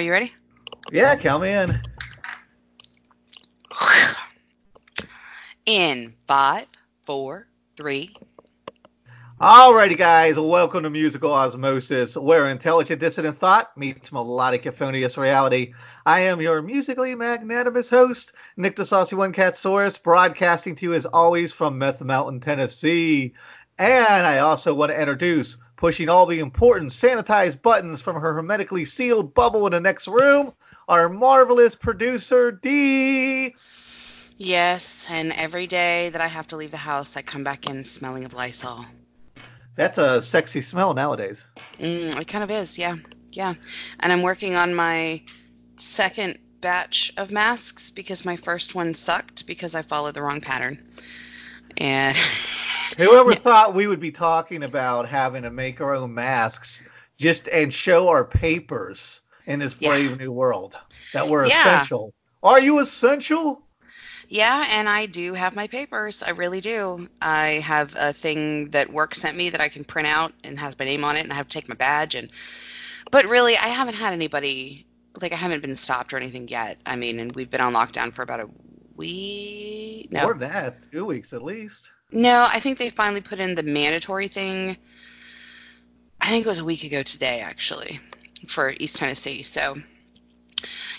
are. You ready? Yeah, count me in. In five, four, three. Alrighty, guys, welcome to Musical Osmosis, where intelligent dissident thought meets melodic euphonious reality. I am your musically magnanimous host, Nick the Saucy One Cat Saurus, broadcasting to you as always from Meth Mountain, Tennessee. And I also want to introduce, pushing all the important sanitized buttons from her hermetically sealed bubble in the next room, our marvelous producer, D. Yes, and every day that I have to leave the house, I come back in smelling of Lysol. That's a sexy smell nowadays. Mm, it kind of is, yeah, yeah. And I'm working on my second batch of masks because my first one sucked because I followed the wrong pattern. And Whoever thought we would be talking about having to make our own masks just and show our papers in this Yeah. brave new world that we're Yeah. essential. Are you essential? Yeah, and I do have my papers. I really do. I have a thing that work sent me that I can print out and has my name on it, and I have to take my badge. And but really, I haven't had anybody like I haven't been stopped or anything yet. I mean, and we've been on lockdown for about a week. No, More than that, two weeks at least. no, I think they finally put in the mandatory thing. I think it was a week ago today, actually, for East Tennessee. So,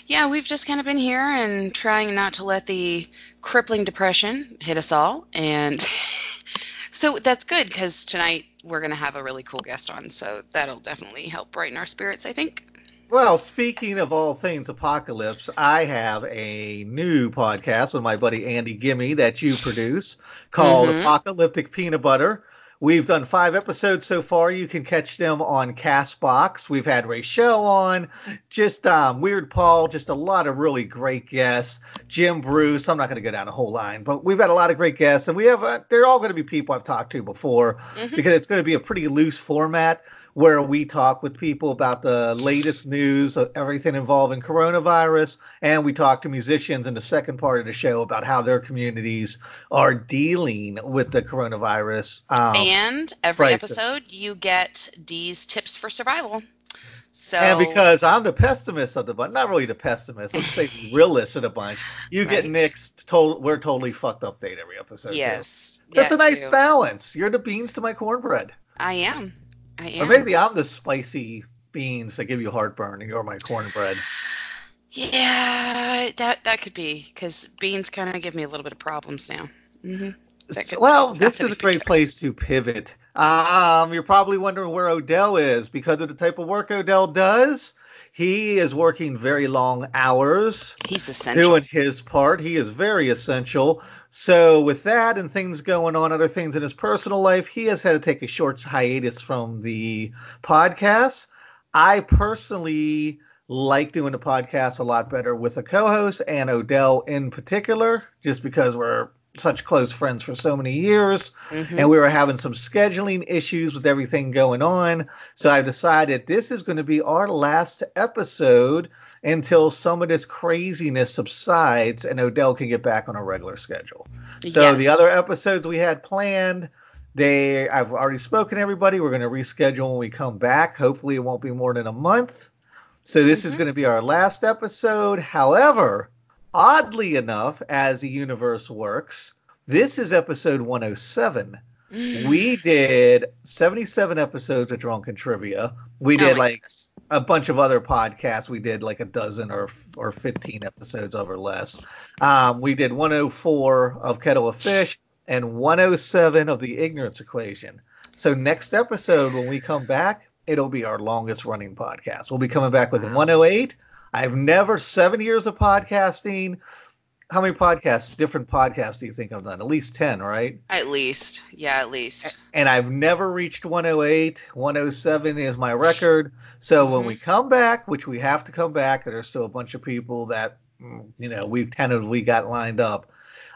yeah, we've just kind of been here and trying not to let the crippling depression hit us all. And so that's good because tonight we're going to have a really cool guest on. So that'll definitely help brighten our spirits, I think. Well, speaking of all things apocalypse, I have a new podcast with my buddy Andy Gimme that you produce called Mhm. Apocalyptic Peanut Butter. We've done five episodes so far. You can catch them on Castbox. We've had Ray Show on, just um, Weird Paul, just a lot of really great guests. Jim Bruce. I'm not going to go down a whole line, but we've had a lot of great guests, and we have uh, they're all going to be people I've talked to before Mhm. because it's going to be a pretty loose format where we talk with people about the latest news, of everything involving coronavirus, and we talk to musicians in the second part of the show about how their communities are dealing with the coronavirus. Um, and every crisis. episode, you get D's tips for survival. So and because I'm the pessimist of the bunch, not really the pessimist, let's say the realist of the bunch, you get Right. Nick's total, we're totally fucked up date every episode. too. yes, That's yeah, a nice too. balance. You're the beans to my cornbread. I am. I am. Or maybe I'm the spicy beans that give you heartburn and you're my cornbread. Yeah, that that could be because beans kind of give me a little bit of problems now. hmm could- well, this is a great confused. place to pivot. Um, you're probably wondering where Odell is because of the type of work Odell does. He is working very long hours, He's essential. doing his part. He is very essential. So, with that and things going on, other things in his personal life, he has had to take a short hiatus from the podcast. I personally like doing the podcast a lot better with a co-host and Odell in particular, just because we're such close friends for so many years Mhm. and we were having some scheduling issues with everything going on. So I decided this is going to be our last episode until some of this craziness subsides and Odell can get back on a regular schedule. So Yes. the other episodes we had planned, they I've already spoken to everybody. We're going to reschedule when we come back. Hopefully it won't be more than a month. So this is Mhm. going to be our last episode. However, oddly enough, as the universe works, this is episode 107. Mm. We did 77 episodes of Drunken Trivia. We Oh did my like goodness. a bunch of other podcasts. We did like a dozen or or 15 episodes of or less. Um, we did 104 of Kettle of Fish and 107 of the Ignorance Equation. So next episode, when we come back, it'll be our longest running podcast. We'll be coming back with Wow. 108. I've never seven years of podcasting. How many podcasts, different podcasts, do you think I've done? At least 10, right? At least, yeah, at least. and I've never reached 108. 107 is my record. So when Mhm. we come back, which we have to come back, there's still a bunch of people that mm, you know we've tentatively got lined up.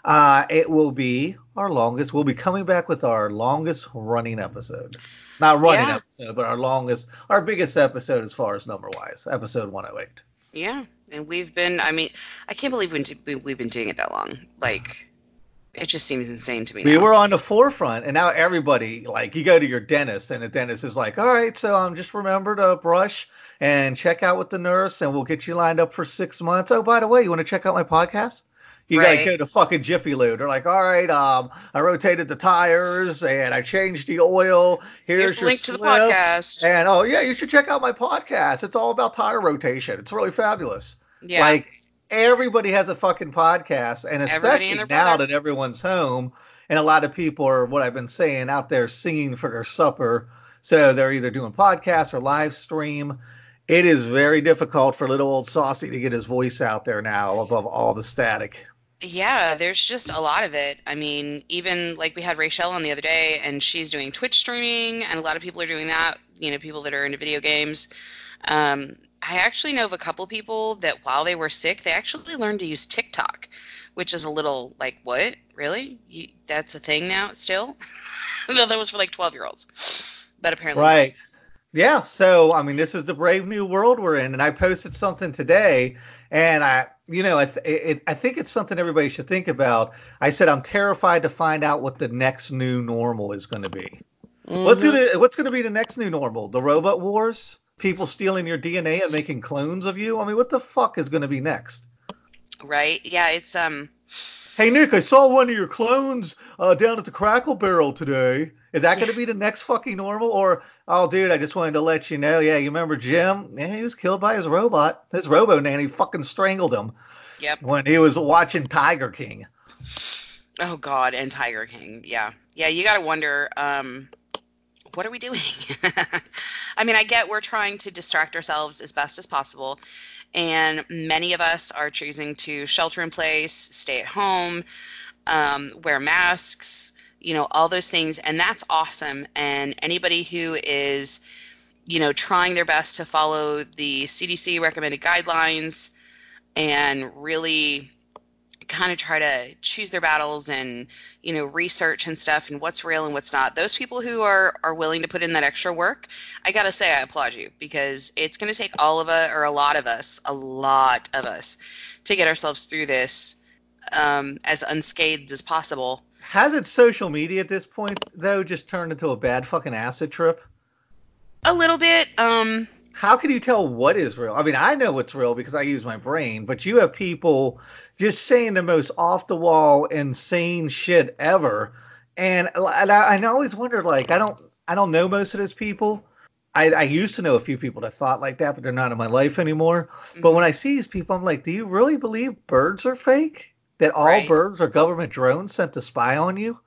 Uh, it will be our longest. We'll be coming back with our longest running episode. Not running Yeah. episode, but our longest, our biggest episode as far as number wise, episode 108. Yeah, and we've been. I mean, I can't believe we've been, we- we've been doing it that long. Like, it just seems insane to me. We now. were on the forefront, and now everybody, like, you go to your dentist, and the dentist is like, all right, so um, just remember to brush and check out with the nurse, and we'll get you lined up for six months. Oh, by the way, you want to check out my podcast? You Right. gotta go to fucking Jiffy Lube. They're like, all right, um, I rotated the tires and I changed the oil. Here's, Here's the your link to the podcast. And oh yeah, you should check out my podcast. It's all about tire rotation. It's really fabulous. yeah. Like everybody has a fucking podcast, and especially now brother. that everyone's home, and a lot of people are what I've been saying out there singing for their supper. So they're either doing podcasts or live stream. It is very difficult for little old Saucy to get his voice out there now above all the static. Yeah, there's just a lot of it. I mean, even like we had Rachel on the other day, and she's doing Twitch streaming, and a lot of people are doing that. You know, people that are into video games. Um, I actually know of a couple people that while they were sick, they actually learned to use TikTok, which is a little like, what? Really? You, that's a thing now still? no, that was for like 12 year olds. But apparently, Right. Yeah. So, I mean, this is the brave new world we're in, and I posted something today, and I, you know, I, th- it, I think it's something everybody should think about. I said I'm terrified to find out what the next new normal is going to be. What's Mhm. gonna What's gonna be the next new normal? The robot wars? People stealing your DNA and making clones of you? I mean, what the fuck is gonna be next? right? Yeah, it's um. Hey Nick, I saw one of your clones uh, down at the Crackle Barrel today. Is that going to be the next fucking normal? Or, oh, dude, I just wanted to let you know. Yeah, you remember Jim? Yeah, he was killed by his robot. His robo nanny fucking strangled him Yep. when he was watching Tiger King. Oh God, and Tiger King. Yeah, yeah. You gotta wonder, um, what are we doing? I mean, I get we're trying to distract ourselves as best as possible, and many of us are choosing to shelter in place, stay at home, um, wear masks, you know, all those things, and that's awesome. And anybody who is, you know, trying their best to follow the CDC recommended guidelines and really kind of try to choose their battles and you know research and stuff and what's real and what's not those people who are are willing to put in that extra work i gotta say i applaud you because it's going to take all of us or a lot of us a lot of us to get ourselves through this um, as unscathed as possible Hasn't social media at this point, though, just turned into a bad fucking acid trip? a little bit um how can you tell what is real? I mean, I know what's real because I use my brain, but you have people just saying the most off the wall, insane shit ever. And, and I, I always wondered, like, I don't, I don't know most of those people. I, I used to know a few people that thought like that, but they're not in my life anymore. But when I see these people, I'm like, do you really believe birds are fake? That all Right. birds are government drones sent to spy on you?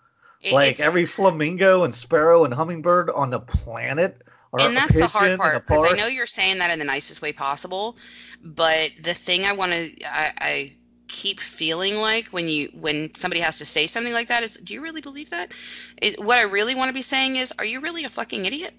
it- like every flamingo and sparrow and hummingbird on the planet? Are and that's the hard pigeon in a part because I know you're saying that in the nicest way possible, but the thing I want to I, I keep feeling like when you when somebody has to say something like that is, do you really believe that? It, what I really want to be saying is, are you really a fucking idiot?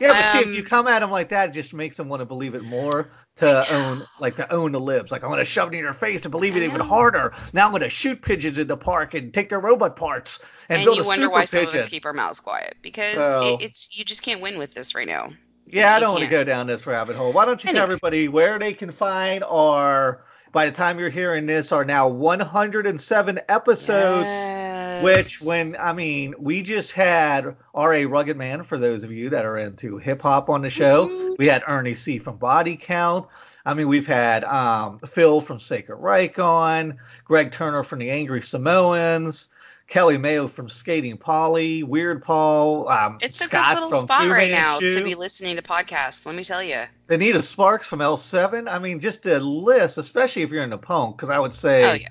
Yeah, but see, if Um, you come at them like that, it just makes them want to believe it more to own, like to own the libs. Like I'm gonna shove it in your face and believe it even harder. Now I'm gonna shoot pigeons in the park and take their robot parts and, And, build you a wonder super why some pigeon. of us keep our mouths quiet because So- it, it's you just can't win with this right now. yeah, I don't want to go down this rabbit hole. Why don't you tell everybody where they can find our, by the time you're hearing this, are now 107 episodes. Yes. Which, when I mean, we just had R.A. Rugged Man for those of you that are into hip hop on the show. Woot. We had Ernie C. from Body Count. I mean, we've had um, Phil from Sacred Reich on, Greg Turner from the Angry Samoans, Kelly Mayo from Skating Polly, Weird Paul, um, it's a Scott good little from spot Fu right now to be listening to podcasts. Let me tell you. Donita Sparks from L7. I mean, just a list, especially if you're into punk, because I would say Oh yeah.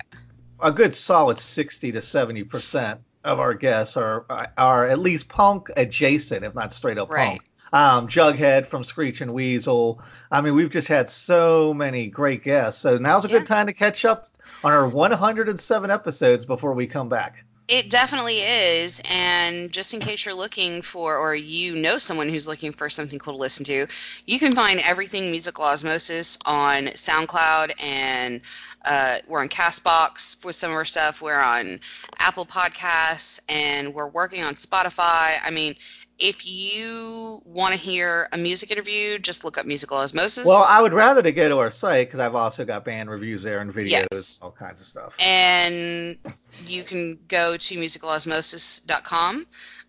A good solid 60 to 70 percent of our guests are are at least punk adjacent, if not straight up Right. punk. Um, Jughead from Screeching Weasel. I mean, we've just had so many great guests. So now's a Yeah. good time to catch up on our 107 episodes before we come back. It definitely is. And just in case you're looking for, or you know someone who's looking for something cool to listen to, you can find everything Musical Osmosis on SoundCloud and uh, we're on Castbox with some of our stuff. We're on Apple Podcasts and we're working on Spotify. I mean, if you want to hear a music interview, just look up Musical Osmosis. Well, I would rather to go to our site because I've also got band reviews there and videos, Yes. all kinds of stuff. and you can go to musicalosmosis.com.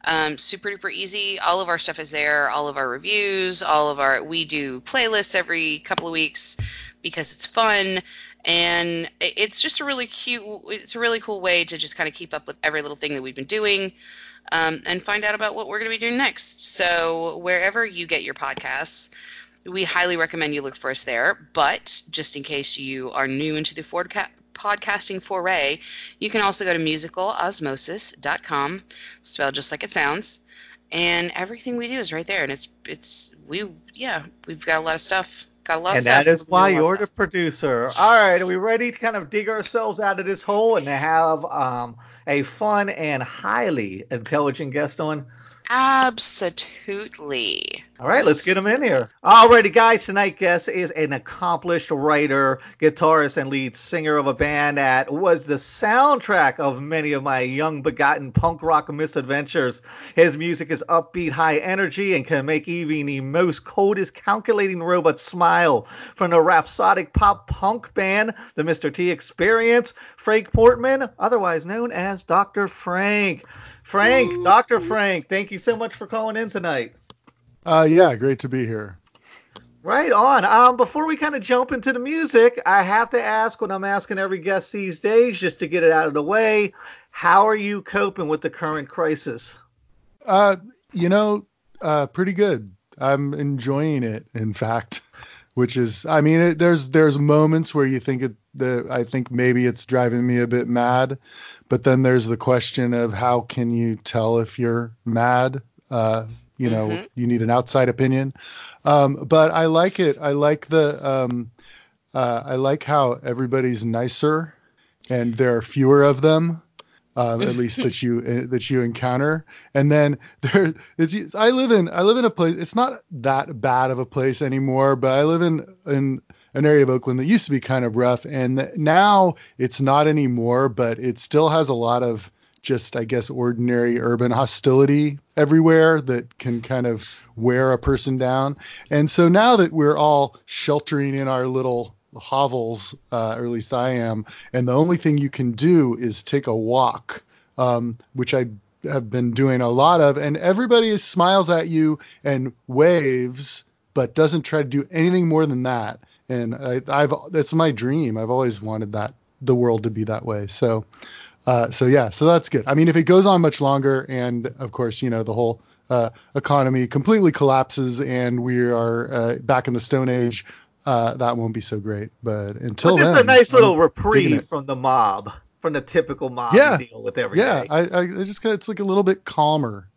Um, super duper easy. All of our stuff is there. All of our reviews. All of our we do playlists every couple of weeks because it's fun and it's just a really cute. It's a really cool way to just kind of keep up with every little thing that we've been doing. Um, and find out about what we're going to be doing next. So, wherever you get your podcasts, we highly recommend you look for us there. But just in case you are new into the Fordca- podcasting foray, you can also go to musicalosmosis.com, spelled just like it sounds. And everything we do is right there. And it's, it's, we, yeah, we've got a lot of stuff. Got a lot And that is why a lot of you're the producer. All right, are we ready to kind of dig ourselves out of this hole and to have um, a fun and highly intelligent guest on? Absolutely. All right, let's get him in here. Alrighty, guys. Tonight, guest is an accomplished writer, guitarist, and lead singer of a band that was the soundtrack of many of my young, begotten punk rock misadventures. His music is upbeat, high energy, and can make even the most coldest, calculating robot smile. From the rhapsodic pop punk band, the Mr. T Experience, Frank Portman, otherwise known as Dr. Frank. Frank, Dr. Frank, thank you so much for calling in tonight. Uh, yeah, great to be here. Right on. Um, before we kind of jump into the music, I have to ask what I'm asking every guest these days, just to get it out of the way. How are you coping with the current crisis? Uh, you know, uh, pretty good. I'm enjoying it, in fact, which is, I mean, it, there's there's moments where you think it, the, I think maybe it's driving me a bit mad, but then there's the question of how can you tell if you're mad? Uh, you know, Mhm. you need an outside opinion. Um, but I like it. I like the, um, uh, I like how everybody's nicer, and there are fewer of them. Um, at least that you uh, that you encounter, and then there it's I live in I live in a place it's not that bad of a place anymore, but I live in in an area of Oakland that used to be kind of rough, and now it's not anymore, but it still has a lot of just I guess ordinary urban hostility everywhere that can kind of wear a person down. And so now that we're all sheltering in our little hovels, uh, or at least I am, and the only thing you can do is take a walk, um, which I have been doing a lot of, and everybody smiles at you and waves, but doesn't try to do anything more than that. And I, I've that's my dream. I've always wanted that the world to be that way. So, uh, so yeah, so that's good. I mean, if it goes on much longer, and of course, you know, the whole uh, economy completely collapses and we are uh, back in the Stone Age, uh, that won't be so great. But until Well, this then, a nice I'm little reprieve from the mob, from the typical mob Yeah. deal with every day. Yeah, I, I just it's like a little bit calmer.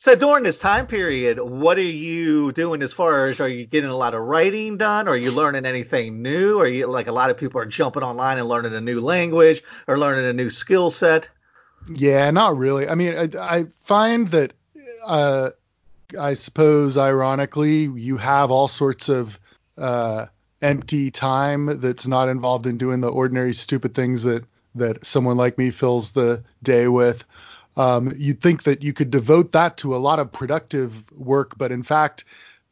So during this time period, what are you doing as far as are you getting a lot of writing done? Are you learning anything new? Are you like a lot of people are jumping online and learning a new language or learning a new skill set? Yeah, not really. I mean, I, I find that, uh, I suppose, ironically, you have all sorts of uh, empty time that's not involved in doing the ordinary stupid things that that someone like me fills the day with. Um, you'd think that you could devote that to a lot of productive work, but in fact,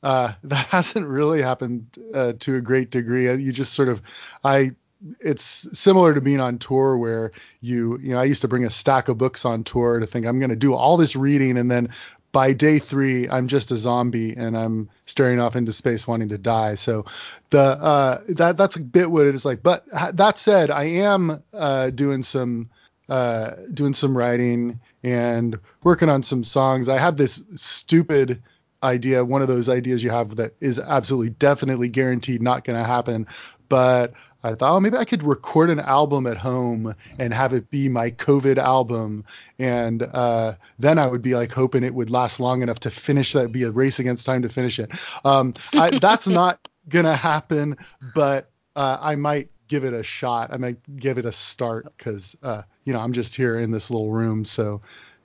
uh, that hasn't really happened uh, to a great degree. You just sort of, I it's similar to being on tour where you you know I used to bring a stack of books on tour to think I'm going to do all this reading and then by day 3 I'm just a zombie and I'm staring off into space wanting to die. So the uh that that's a bit what it is like. But ha- that said I am uh doing some uh doing some writing and working on some songs. I had this stupid idea one of those ideas you have that is absolutely definitely guaranteed not going to happen but I thought, oh, maybe I could record an album at home and have it be my COVID album, and uh, then I would be like hoping it would last long enough to finish that, be a race against time to finish it. Um, I, that's not gonna happen, but uh, I might give it a shot. I might give it a start because uh, you know I'm just here in this little room, so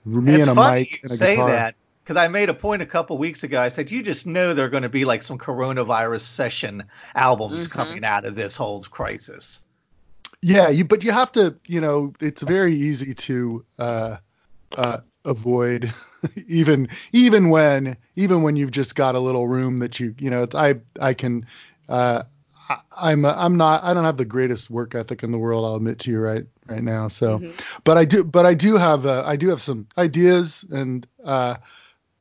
me it's and a funny mic and a say guitar. that because I made a point a couple weeks ago. I said you just know there are going to be like some coronavirus session albums Mhm. coming out of this whole crisis. Yeah, you but you have to, you know, it's very easy to uh, uh, avoid even even when even when you've just got a little room that you you know it's, I I can uh, I, am I'm not I don't have the greatest work ethic in the world I'll admit to you right right now so mm-hmm. but I do but I do have uh, I do have some ideas and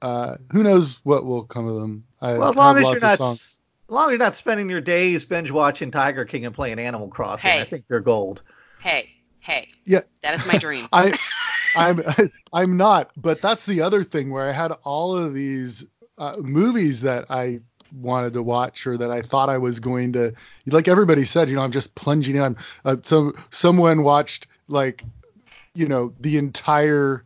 uh, who knows what will come of them. I well, as long as you're not as long as you're not spending your days binge watching Tiger King and playing Animal Crossing, hey. I think you're gold. Hey, hey. Yeah. That is my dream. I I'm I'm not, but that's the other thing where I had all of these uh, movies that I wanted to watch or that I thought I was going to like everybody said, you know, I'm just plunging in. I'm uh, so someone watched like you know the entire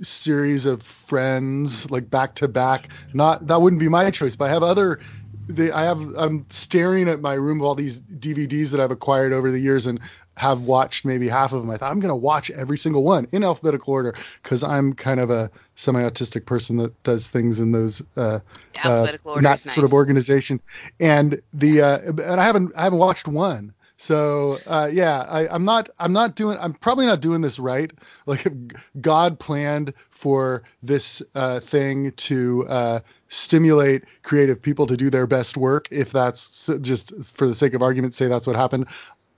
series of friends like back to back not that wouldn't be my choice but i have other they, I have I'm staring at my room of all these DVDs that I've acquired over the years and have watched maybe half of them. I thought I'm gonna watch every single one in alphabetical order because I'm kind of a semi-autistic person that does things in those uh, uh that nice. sort of organization. And the uh, and I haven't I haven't watched one. So uh, yeah, I, am not I'm not doing I'm probably not doing this right. Like God planned for this uh, thing to uh, stimulate creative people to do their best work. If that's just for the sake of argument, say that's what happened.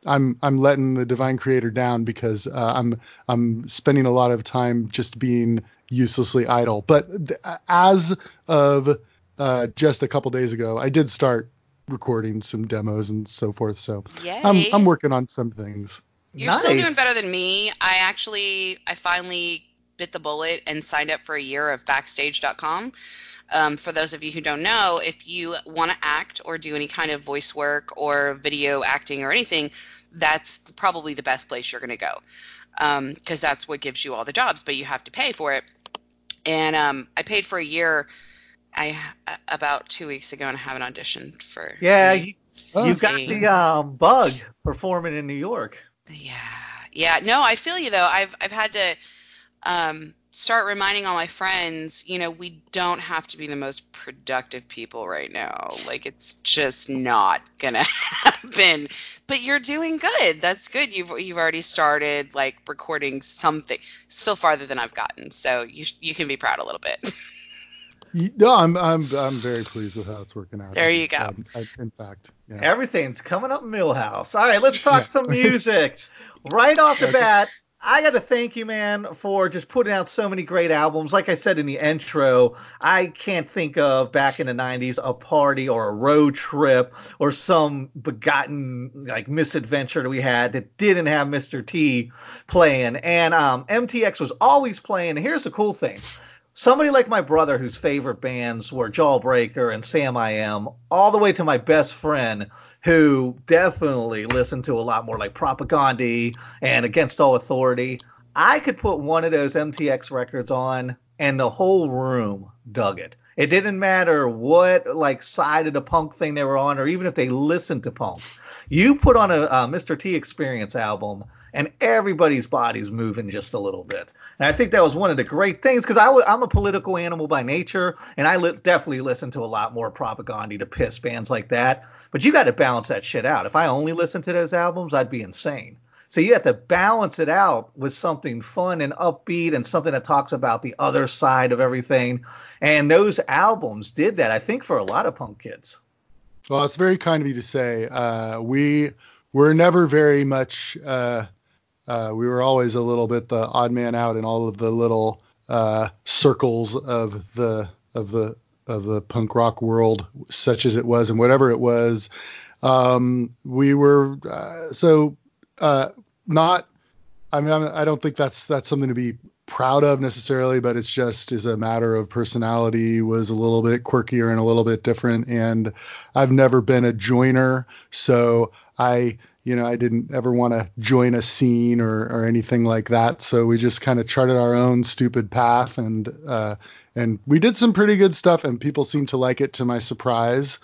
I'm I'm letting the divine creator down because uh, I'm I'm spending a lot of time just being uselessly idle. But th- as of uh, just a couple days ago, I did start recording some demos and so forth. So Yay. I'm I'm working on some things. You're nice. still doing better than me. I actually I finally bit the bullet and signed up for a year of Backstage.com. Um, for those of you who don't know, if you want to act or do any kind of voice work or video acting or anything, that's probably the best place you're going to go because um, that's what gives you all the jobs, but you have to pay for it. And um, I paid for a year I about two weeks ago and I haven't auditioned for. Yeah, you, have got the um, bug performing in New York. Yeah, yeah. No, I feel you though. I've I've had to um, start reminding all my friends, you know, we don't have to be the most productive people right now. Like it's just not gonna happen. But you're doing good. That's good. You've you've already started like recording something. Still farther than I've gotten. So you you can be proud a little bit. No, I'm I'm I'm very pleased with how it's working out. There you go. Um, I, in fact, yeah. everything's coming up Milhouse. All right, let's talk yeah. some music. right off the okay. bat, I got to thank you, man, for just putting out so many great albums. Like I said in the intro, I can't think of back in the 90s a party or a road trip or some begotten like misadventure that we had that didn't have Mr. T playing. And um, MTX was always playing. Here's the cool thing somebody like my brother whose favorite bands were Jawbreaker and Samiam, all the way to my best friend who definitely listened to a lot more like Propagandhi and Against All Authority. I could put one of those MTX records on and the whole room dug it. It didn't matter what like side of the punk thing they were on or even if they listened to punk. You put on a, uh, a Mr. T Experience album and everybody's body's moving just a little bit. And I think that was one of the great things because I'm a political animal by nature, and I li- definitely listen to a lot more Propagandhi to piss bands like that. But you got to balance that shit out. If I only listened to those albums, I'd be insane. So you have to balance it out with something fun and upbeat and something that talks about the other side of everything. And those albums did that, I think, for a lot of punk kids. Well, it's very kind of you to say. Uh, we were never very much uh, uh, we were always a little bit the odd man out in all of the little uh, circles of the of the of the punk rock world, such as it was and whatever it was. Um, we were uh, so uh, not. I mean, I don't think that's that's something to be proud of necessarily, but it's just is a matter of personality. Was a little bit quirkier and a little bit different, and I've never been a joiner, so I you know, I didn't ever want to join a scene or, or anything like that. So we just kind of charted our own stupid path and uh, and we did some pretty good stuff and people seemed to like it to my surprise.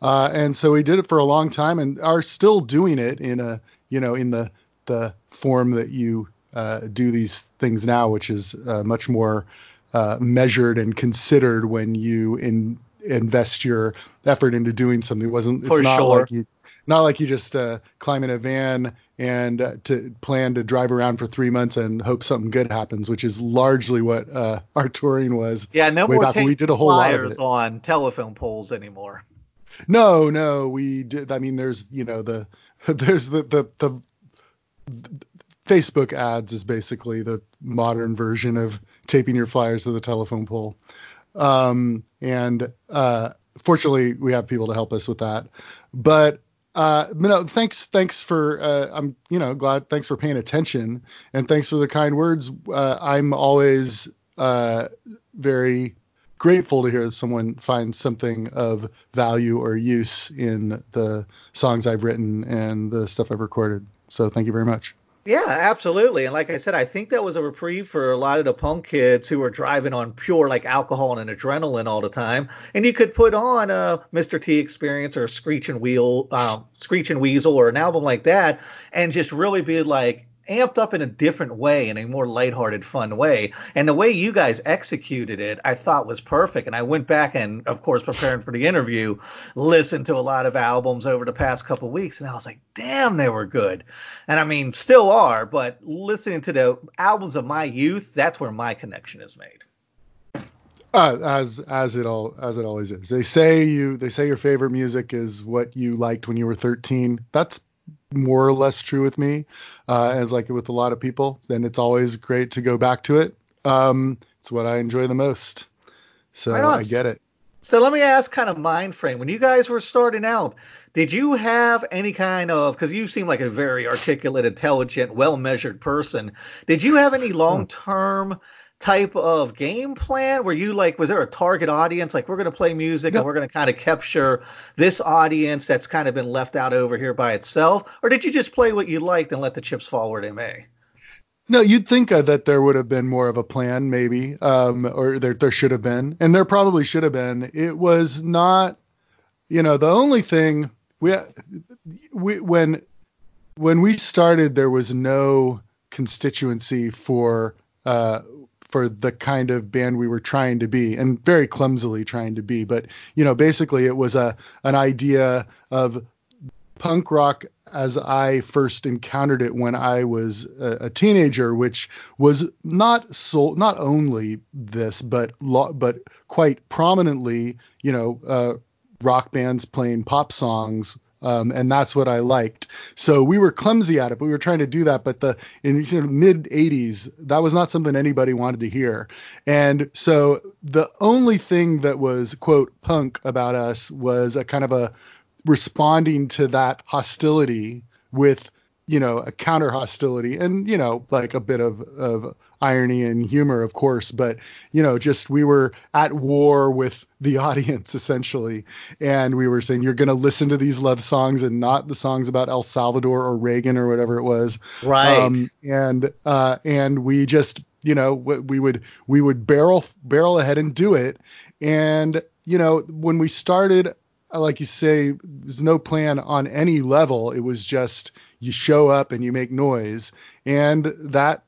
Uh, and so we did it for a long time and are still doing it in a you know in the the form that you uh, do these things now, which is uh, much more uh, measured and considered when you in invest your effort into doing something. It wasn't. It's For not sure. like you. Not like you just uh, climb in a van and uh, to plan to drive around for three months and hope something good happens, which is largely what uh, our touring was. Yeah, no way more back we did a whole lot of flyers it. on telephone poles anymore. No, no, we did. I mean, there's you know the there's the the the Facebook ads is basically the modern version of taping your flyers to the telephone pole. Um, and uh, fortunately, we have people to help us with that. But uh, thanks, thanks for uh, I'm you know glad. Thanks for paying attention and thanks for the kind words. Uh, I'm always uh, very grateful to hear that someone finds something of value or use in the songs I've written and the stuff I've recorded. So thank you very much. Yeah, absolutely. And like I said, I think that was a reprieve for a lot of the punk kids who were driving on pure like alcohol and adrenaline all the time. And you could put on a Mr. T Experience or Screech and Wheel, um, Screeching Weasel or an album like that, and just really be like amped up in a different way, in a more lighthearted, fun way. And the way you guys executed it, I thought was perfect. And I went back and, of course, preparing for the interview, listened to a lot of albums over the past couple weeks, and I was like, damn, they were good. And I mean, still are, but listening to the albums of my youth, that's where my connection is made. Uh, as as it all as it always is. They say you they say your favorite music is what you liked when you were 13. That's more or less true with me, uh, as like with a lot of people. Then it's always great to go back to it. Um, it's what I enjoy the most. So Right. I get it. So let me ask kind of mind frame. When you guys were starting out, did you have any kind of because you seem like a very articulate, intelligent, well measured person. Did you have any long term type of game plan? Were you like, was there a target audience? Like, we're going to play music No. and we're going to kind of capture this audience that's kind of been left out over here by itself? Or did you just play what you liked and let the chips fall where they may? No, you'd think uh, that there would have been more of a plan, maybe, um, or there there should have been, and there probably should have been. It was not, you know, the only thing we we when when we started, there was no constituency for uh, for the kind of band we were trying to be, and very clumsily trying to be. But you know, basically, it was a an idea of punk rock as I first encountered it when I was a, a teenager, which was not so not only this, but lo, but quite prominently, you know, uh, rock bands playing pop songs. Um, and that's what I liked. So we were clumsy at it, but we were trying to do that. But the in you know, mid 80s, that was not something anybody wanted to hear. And so the only thing that was quote punk about us was a kind of a responding to that hostility with you know a counter hostility and you know like a bit of of irony and humor of course but you know just we were at war with the audience essentially. And we were saying you're going to listen to these love songs and not the songs about El Salvador or Reagan or whatever it was. Right. um, and uh, and we just you know we would we would barrel barrel ahead and do it. And you know when we started like you say there's no plan on any level. It was just you show up and you make noise. And that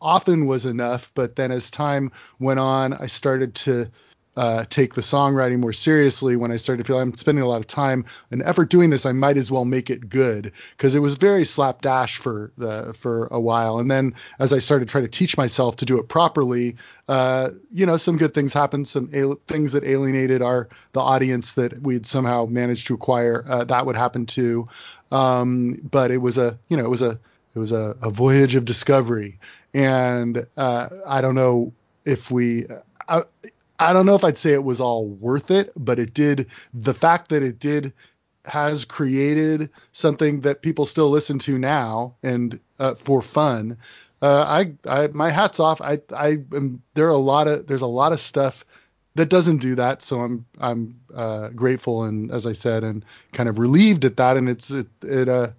often was enough but then as time went on i started to uh, take the songwriting more seriously when I started to feel I'm spending a lot of time and effort doing this. I might as well make it good because it was very slapdash for the for a while. And then as I started trying to teach myself to do it properly, uh, you know, some good things happened. Some al- things that alienated our the audience that we'd somehow managed to acquire uh, that would happen too. Um, but it was a you know it was a it was a, a voyage of discovery, and uh, I don't know if we. I, I don't know if I'd say it was all worth it, but it did. The fact that it did has created something that people still listen to now and uh, for fun. Uh, I, I, my hats off. I, I am. There are a lot of. There's a lot of stuff that doesn't do that. So I'm, I'm uh, grateful and, as I said, and kind of relieved at that. And it's, it, it uh,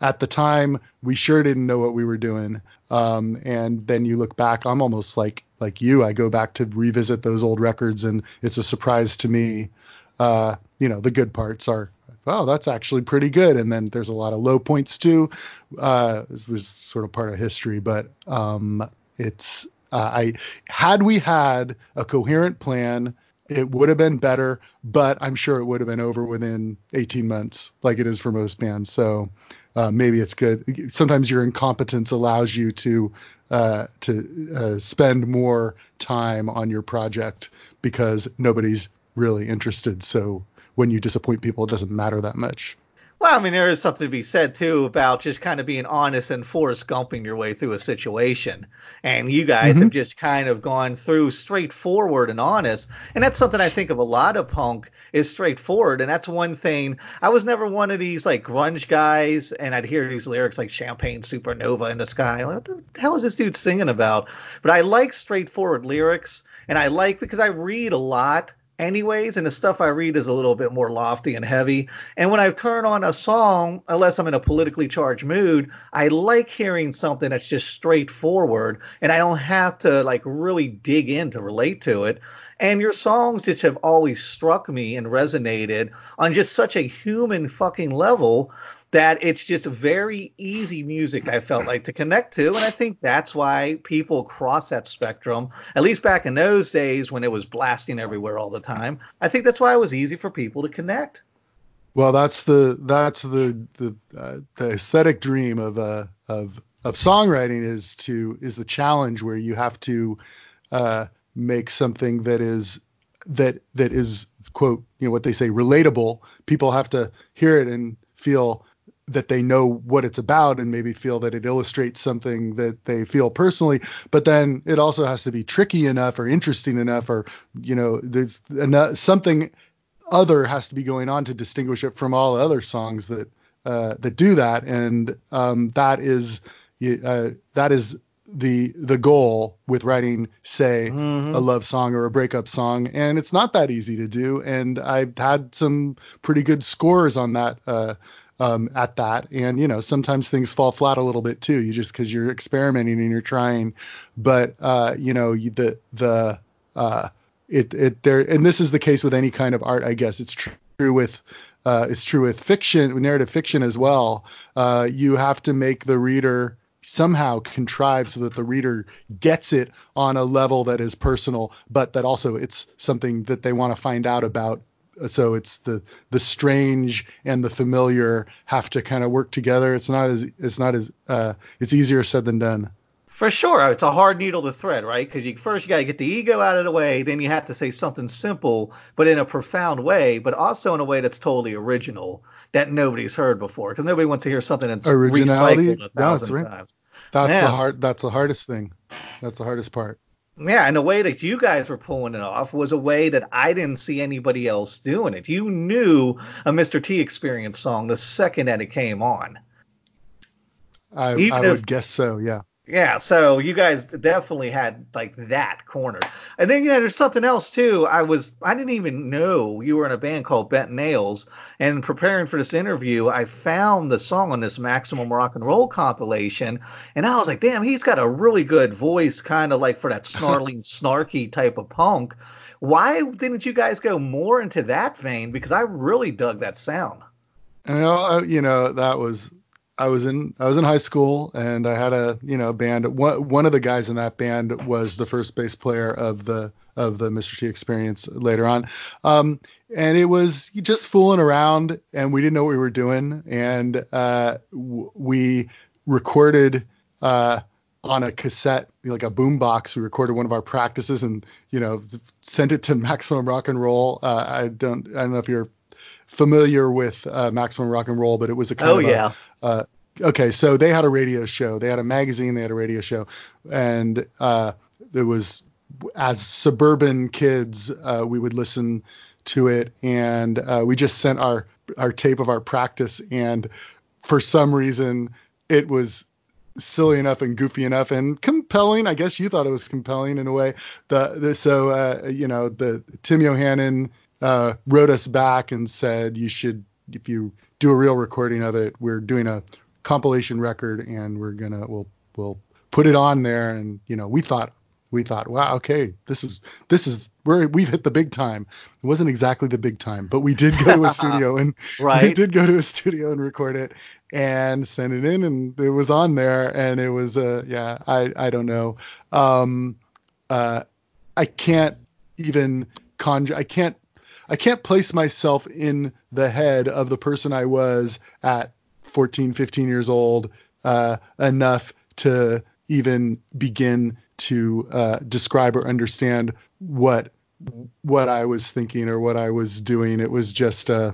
at the time we sure didn't know what we were doing. Um, and then you look back, I'm almost like like you. I go back to revisit those old records, and it's a surprise to me. Uh, you know, the good parts are, oh, that's actually pretty good, and then there's a lot of low points too. Uh, this was sort of part of history, but um, it's uh, I had we had a coherent plan it would have been better, but I'm sure it would have been over within 18 months, like it is for most bands. So uh, maybe it's good. Sometimes your incompetence allows you to uh, to uh, spend more time on your project because nobody's really interested. So when you disappoint people, it doesn't matter that much. Well, I mean, there is something to be said too about just kind of being honest and Forrest Gumping your way through a situation. And you guys mm-hmm. have just kind of gone through straightforward and honest. And that's something I think of a lot of punk is straightforward. And that's one thing. I was never one of these like grunge guys, and I'd hear these lyrics like Champagne Supernova in the sky. What the hell is this dude singing about? But I like straightforward lyrics, and I like because I read a lot anyways, and the stuff I read is a little bit more lofty and heavy. And when I turn on a song, unless I'm in a politically charged mood, I like hearing something that's just straightforward and I don't have to like really dig in to relate to it. And your songs just have always struck me and resonated on just such a human fucking level that it's just very easy music I felt like to connect to. And I think that's why people cross that spectrum, at least back in those days when it was blasting everywhere all the time. I think that's why it was easy for people to connect. Well, that's the that's the the uh, the aesthetic dream of uh of of songwriting is to is the challenge where you have to uh, make something that is that that is quote you know what they say relatable. People have to hear it and feel that they know what it's about and maybe feel that it illustrates something that they feel personally but then it also has to be tricky enough or interesting enough or you know there's enough, something other has to be going on to distinguish it from all other songs that uh, that do that. And um, that is uh, that is the the goal with writing say mm-hmm. a love song or a breakup song. And it's not that easy to do. And I've had some pretty good scores on that uh, um, at that. And you know, sometimes things fall flat a little bit too. You just because you're experimenting and you're trying, but uh, you know, you, the the uh, it it there, and this is the case with any kind of art, I guess. It's true with uh, it's true with fiction, narrative fiction as well. Uh, you have to make the reader somehow contrive so that the reader gets it on a level that is personal, but that also it's something that they want to find out about so it's the the strange and the familiar have to kind of work together. It's not as it's not as uh, it's easier said than done. For sure, it's a hard needle to thread, right? Because you first you got to get the ego out of the way, then you have to say something simple, but in a profound way, but also in a way that's totally original that nobody's heard before. Because nobody wants to hear something that's Originality? recycled a thousand no, right. times. That's yes. the hard. That's the hardest thing. That's the hardest part. Yeah, and the way that you guys were pulling it off was a way that I didn't see anybody else doing it. You knew a Mr. T experience song the second that it came on. I, I if, would guess so, yeah. Yeah, so you guys definitely had like that cornered. And then you know, there's something else too. I was I didn't even know you were in a band called Bent Nails. And preparing for this interview, I found the song on this Maximum Rock and Roll compilation, and I was like, damn, he's got a really good voice, kind of like for that snarling, snarky type of punk. Why didn't you guys go more into that vein? Because I really dug that sound. You uh, know, you know that was I was in I was in high school and I had a you know band. One one of the guys in that band was the first bass player of the of the Mr. T experience later on. Um, and it was just fooling around and we didn't know what we were doing and uh, w- we recorded uh, on a cassette like a boom box we recorded one of our practices and you know sent it to maximum rock and roll uh, i don't i don't know if you're familiar with uh, Maximum Rock and Roll, but it was a kind oh, of yeah. A, uh, okay, so they had a radio show, they had a magazine, they had a radio show, and uh, it was as suburban kids, uh, we would listen to it, and uh, we just sent our our tape of our practice, and for some reason, it was silly enough and goofy enough and compelling. I guess you thought it was compelling in a way. The, the so uh, you know the Tim Yohannan uh, wrote us back and said you should if you do a real recording of it, we're doing a compilation record and we're gonna we'll we'll put it on there and you know we thought we thought wow okay this is this is we're we've hit the big time it wasn't exactly the big time but we did go to a studio and right. we did go to a studio and record it and send it in and it was on there and it was uh yeah i i don't know um uh i can't even conjure. I can't I can't place myself in the head of the person I was at 14, 15 years old uh, enough to even begin to uh, describe or understand what what I was thinking or what I was doing. It was just uh,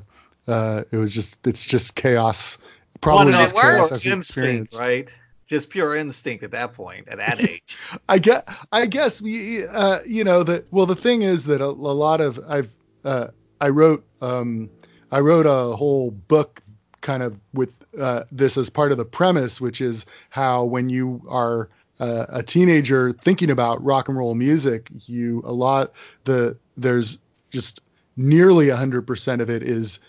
uh it was just it's just chaos. Probably Well, just chaos as instinct, right? Just pure instinct at that point, at that age. I get I guess we uh, you know that well the thing is that a, a lot of I've uh, I wrote um, I wrote a whole book kind of with uh, this as part of the premise, which is how when you are uh, a teenager thinking about rock and roll music, you a lot the there's just nearly 100% of it is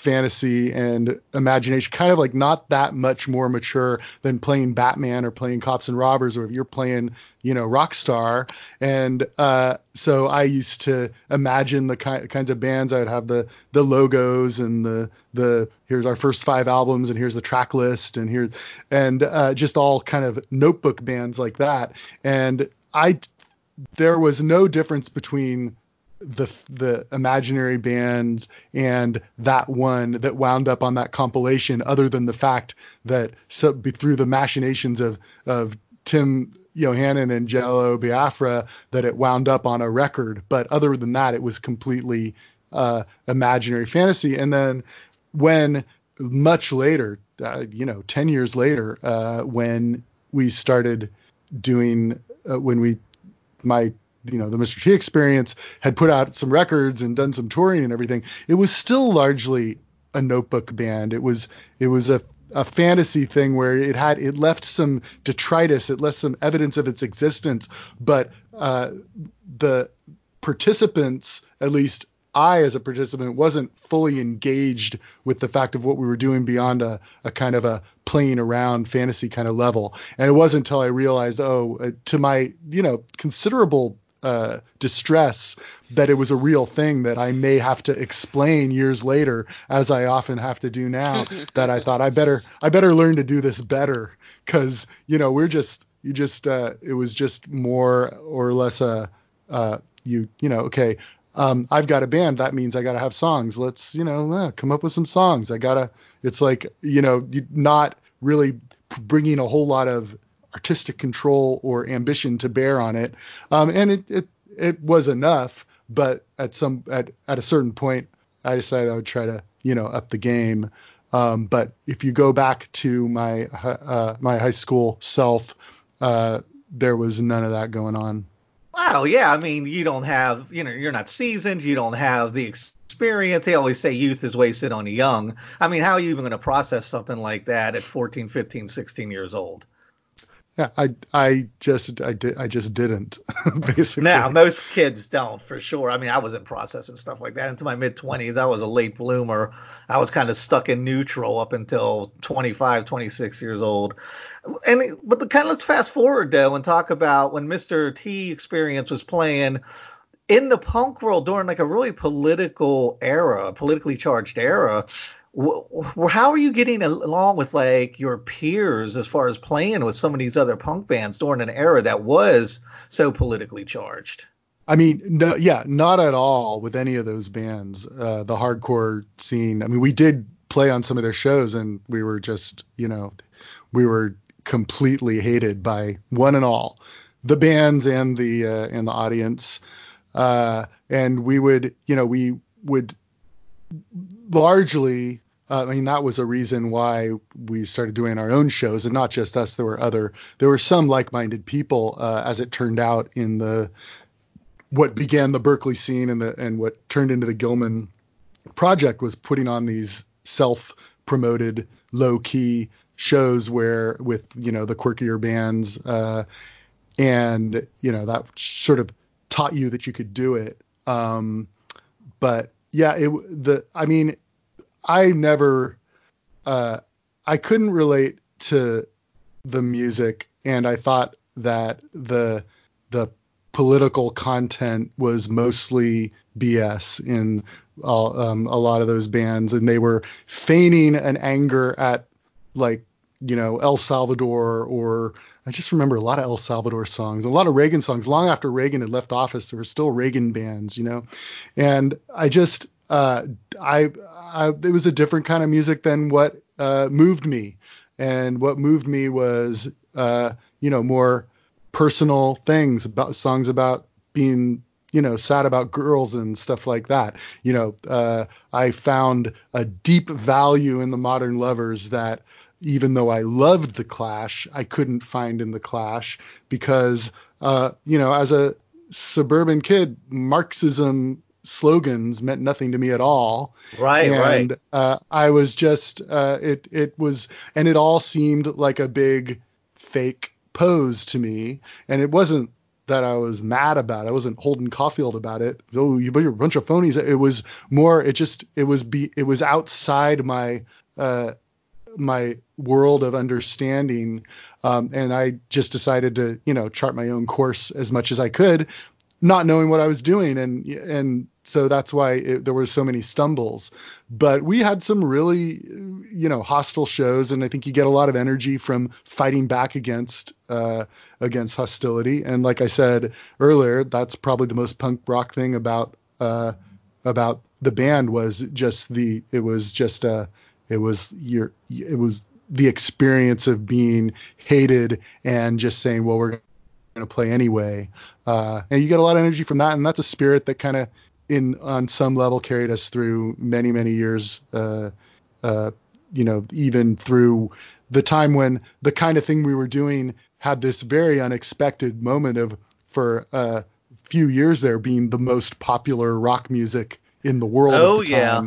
fantasy and imagination kind of like not that much more mature than playing batman or playing cops and robbers or if you're playing you know rockstar. And uh, so i used to imagine the ki- kinds of bands. I would have the the logos and the the here's our first five albums and here's the track list and here and uh, just all kind of notebook bands like that. And i there was no difference between the the imaginary bands and that one that wound up on that compilation other than the fact that so, through the machinations of of Tim Yohannan and Jello Biafra that it wound up on a record. But other than that it was completely uh, imaginary fantasy. And then when much later uh, you know 10 years later uh, when we started doing uh, when we my you know the Mr. T experience had put out some records and done some touring and everything, it was still largely a notebook band. It was it was a a fantasy thing where it had it left some detritus, it left some evidence of its existence, but uh, the participants, at least I as a participant, wasn't fully engaged with the fact of what we were doing beyond a, a kind of a playing around fantasy kind of level. And it wasn't until I realized, oh, uh, to my you know considerable uh, distress that it was a real thing that I may have to explain years later, as I often have to do now. that I thought I better I better learn to do this better because you know we're just you just uh, it was just more or less a uh, you you know okay um, I've got a band that means I got to have songs. Let's you know uh, come up with some songs. I gotta. It's like you know not really bringing a whole lot of artistic control or ambition to bear on it. Um, and it, it it was enough, but at some at at a certain point, I decided I would try to you know up the game. Um, but if you go back to my uh, my high school self, uh, there was none of that going on. Wow, yeah. I mean, you don't have, you know, you're not seasoned. You don't have the experience. They always say youth is wasted on the young. I mean, how are you even going to process something like that at 14, 15, 16 years old? Yeah, I I just I did I just didn't basically. Now, most kids don't for sure. I mean, I wasn't processing stuff like that into my mid 20s. I was a late bloomer. I was kind of stuck in neutral up until 25, 26 years old. And but the kind of let's fast forward though and talk about when Mr. T experience was playing in the punk world during like a really political era, politically charged era. How are you getting along with like your peers as far as playing with some of these other punk bands during an era that was so politically charged? I mean, no, yeah, not at all with any of those bands. Uh, the hardcore scene. I mean, we did play on some of their shows, and we were just, you know, we were completely hated by one and all, the bands and the uh, and the audience. Uh, and we would, you know, we would largely. Uh, I mean, that was a reason why we started doing our own shows, and not just us. There were other, there were some like-minded people, uh, as it turned out, in the what began the Berkeley scene and the and what turned into the Gilman project was putting on these self-promoted low-key shows where with you know the quirkier bands uh, and you know that sort of taught you that you could do it um, but yeah it the I mean I never uh, I couldn't relate to the music and I thought that the the political content was mostly BS in um, a lot of those bands, and they were feigning an anger at like you know El Salvador or I just remember a lot of El Salvador songs, a lot of Reagan songs. Long after Reagan had left office, there were still Reagan bands, you know, and I just uh, I, I it was a different kind of music than what uh, moved me, and what moved me was uh, you know more personal things about songs about being you know sad about girls and stuff like that you know uh, i found a deep value in the modern lovers that even though i loved the clash i couldn't find in the clash because uh, you know as a suburban kid marxism slogans meant nothing to me at all right and right uh, i was just uh, it it was and it all seemed like a big fake pose to me and it wasn't that I was mad about. I wasn't Holden Caulfield about it. Oh, you you're a bunch of phonies. It was more. It just. It was be. It was outside my uh, my world of understanding, um, and I just decided to you know chart my own course as much as I could, not knowing what I was doing, and and so that's why it, there were so many stumbles. But we had some really, you know, hostile shows, and I think you get a lot of energy from fighting back against uh, against hostility. And like I said earlier, that's probably the most punk rock thing about uh, about the band was just the it was just a it was your it was the experience of being hated and just saying, well, we're going to play anyway. Uh, and you get a lot of energy from that, and that's a spirit that kind of in on some level carried us through many many years uh, uh, you know even through the time when the kind of thing we were doing had this very unexpected moment of for a few years there being the most popular rock music in the world oh at the yeah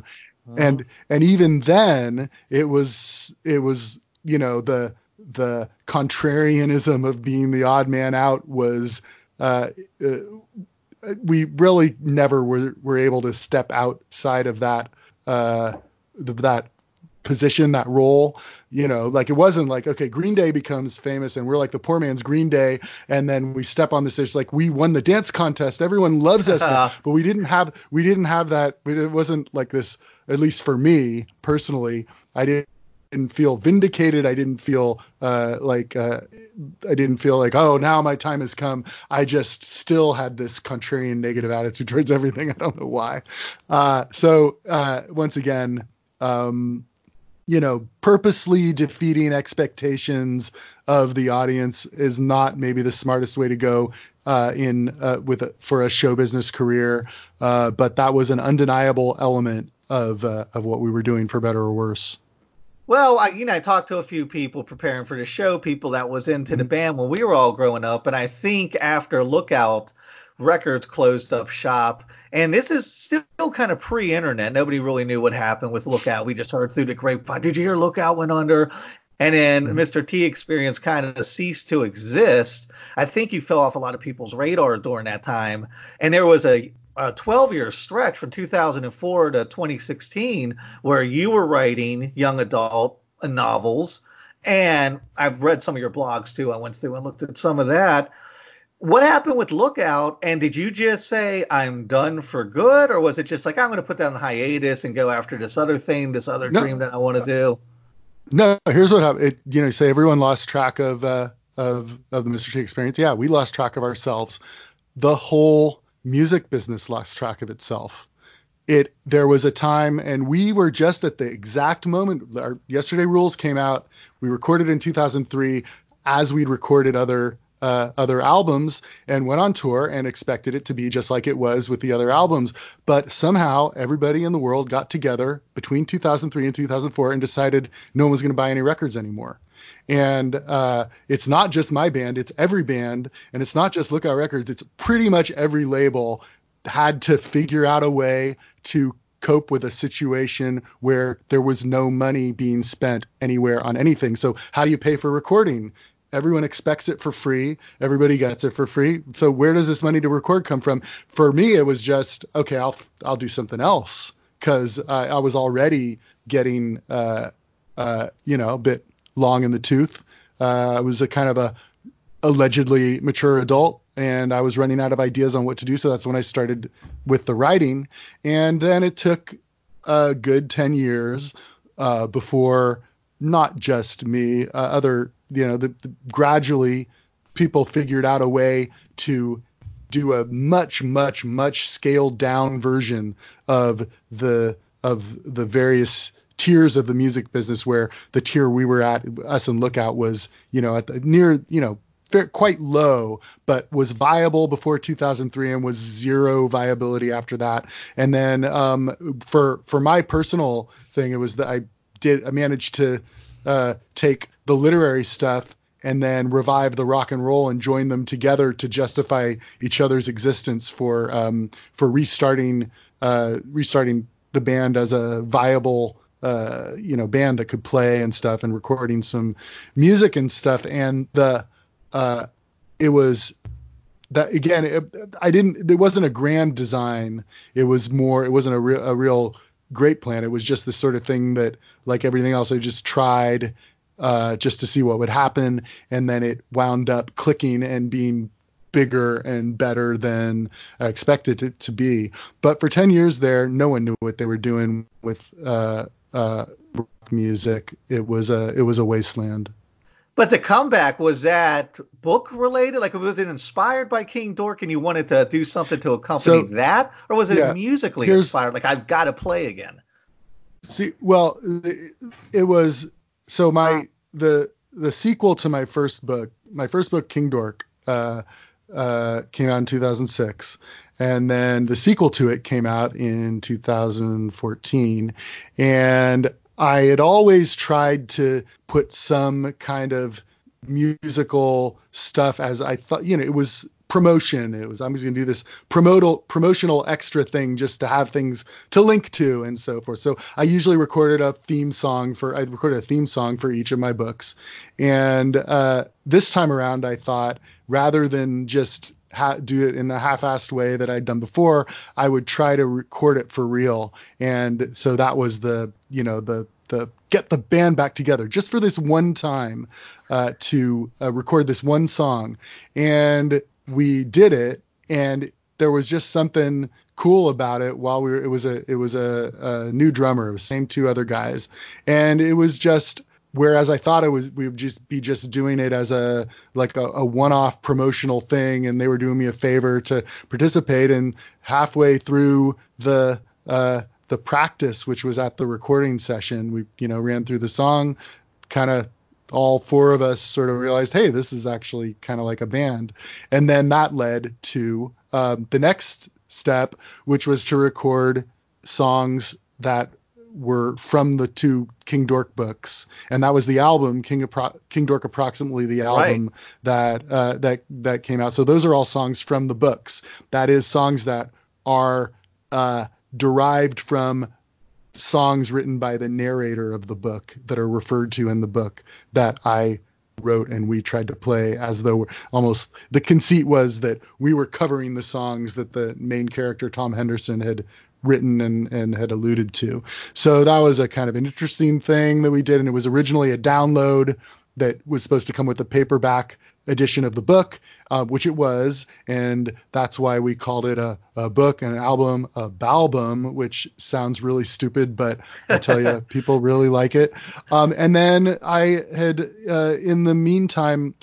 and and even then it was it was you know the the contrarianism of being the odd man out was uh, uh, we really never were, were able to step outside of that uh, the, that position, that role. You know, like it wasn't like okay, Green Day becomes famous and we're like the poor man's Green Day, and then we step on the stage like we won the dance contest, everyone loves us, but we didn't have we didn't have that. It wasn't like this. At least for me personally, I didn't didn't feel vindicated. I didn't feel uh, like uh, I didn't feel like oh now my time has come. I just still had this contrarian negative attitude towards everything. I don't know why. Uh, so uh, once again, um, you know, purposely defeating expectations of the audience is not maybe the smartest way to go uh, in uh, with a, for a show business career. but that was an undeniable element of of what we were doing for better or worse. Well, I, you know, I talked to a few people preparing for the show, people that was into the mm-hmm. band when we were all growing up, and I think after Lookout Records closed up shop, and this is still kind of pre-internet. Nobody really knew what happened with Lookout. We just heard through the grapevine. Did you hear Lookout went under? And then mm-hmm. Mr. T experience kind of ceased to exist. I think you fell off a lot of people's radar during that time. And there was a a 12 year stretch from 2004 to 2016 where you were writing young adult novels and I've read some of your blogs too. I went through and looked at some of that. What happened with Lookout? And did you just say I'm done for good, or was it just like I'm going to put that on hiatus and go after this other thing, this other no, dream that I want to do? No, here's what happened. It, you know, you say everyone lost track of uh, of of the Mr. T experience. Yeah, we lost track of ourselves. The whole music business lost track of itself. It there was a time, and we were just at the exact moment. Our yesterday rules came out. We recorded in 2003, as we'd recorded other uh, other albums and went on tour and expected it to be just like it was with the other albums. But somehow everybody in the world got together between 2003 and 2004 and decided no one was going to buy any records anymore. And uh, it's not just my band, it's every band. And it's not just Lookout Records, it's pretty much every label had to figure out a way to cope with a situation where there was no money being spent anywhere on anything. So, how do you pay for recording? Everyone expects it for free. Everybody gets it for free. So, where does this money to record come from? For me, it was just okay. I'll I'll do something else because I, I was already getting uh, uh, you know a bit long in the tooth. Uh, I was a kind of a allegedly mature adult and I was running out of ideas on what to do. So that's when I started with the writing. And then it took a good 10 years uh, before not just me, uh, other you know, the, the, gradually people figured out a way to do a much much much scaled down version of the of the various tiers of the music business where the tier we were at us and lookout was you know at the near you know fair, quite low but was viable before 2003 and was zero viability after that. And then um, for for my personal thing it was that i did i managed to uh, take the literary stuff and then revive the rock and roll and join them together to justify each other's existence for um, for restarting uh, restarting the band as a viable uh, you know band that could play and stuff and recording some music and stuff. And the uh, it was that again it, I didn't it wasn't a grand design. It was more it wasn't a real a real great plan. It was just the sort of thing that like everything else I just tried uh, just to see what would happen. And then it wound up clicking and being bigger and better than I expected it to be. But for 10 years there, no one knew what they were doing with uh, uh, rock music. It was a it was a wasteland. But the comeback was that book related? Like was it inspired by King Dork and you wanted to do something to accompany so, that, or was it yeah, musically inspired? Like I've got to play again. See, well, it was so my the the sequel to my first book, my first book, King Dork, uh, uh, came out in 2006, and then the sequel to it came out in 2014, and I had always tried to put some kind of musical stuff as I thought, you know, it was promotion. It was I'm just going to do this promotal promotional extra thing just to have things to link to and so forth. So I usually recorded a theme song for I recorded a theme song for each of my books, and uh, this time around I thought rather than just ha- do it in a half-assed way that I'd done before, I would try to record it for real. And so that was the you know the the get the band back together just for this one time uh, to uh, record this one song. And we did it and there was just something cool about it while we were it was a it was a, a new drummer it was same two other guys and it was just whereas I thought it was we would just be just doing it as a like a, a, one-off promotional thing, and they were doing me a favor to participate. And halfway through the uh, the practice, which was at the recording session, we you know ran through the song, kind of all four of us sort of realized, hey, this is actually kind of like a band. And then that led to um, the next step, which was to record songs that were from the two King Dork books, and that was the album King, Appro- King Dork, approximately the album right. that uh, that that came out. So those are all songs from the books. That is songs that are uh, derived from songs written by the narrator of the book that are referred to in the book that I wrote and we tried to play as though almost the conceit was that we were covering the songs that the main character Tom Henderson had written and, and had alluded to. So that was a kind of an interesting thing that we did and it was originally a download that was supposed to come with the paperback edition of the book, uh, which it was, and that's why we called it a, a book, an album, a balbum, which sounds really stupid, but I tell you, people really like it. Um, and then I had, uh, in the meantime,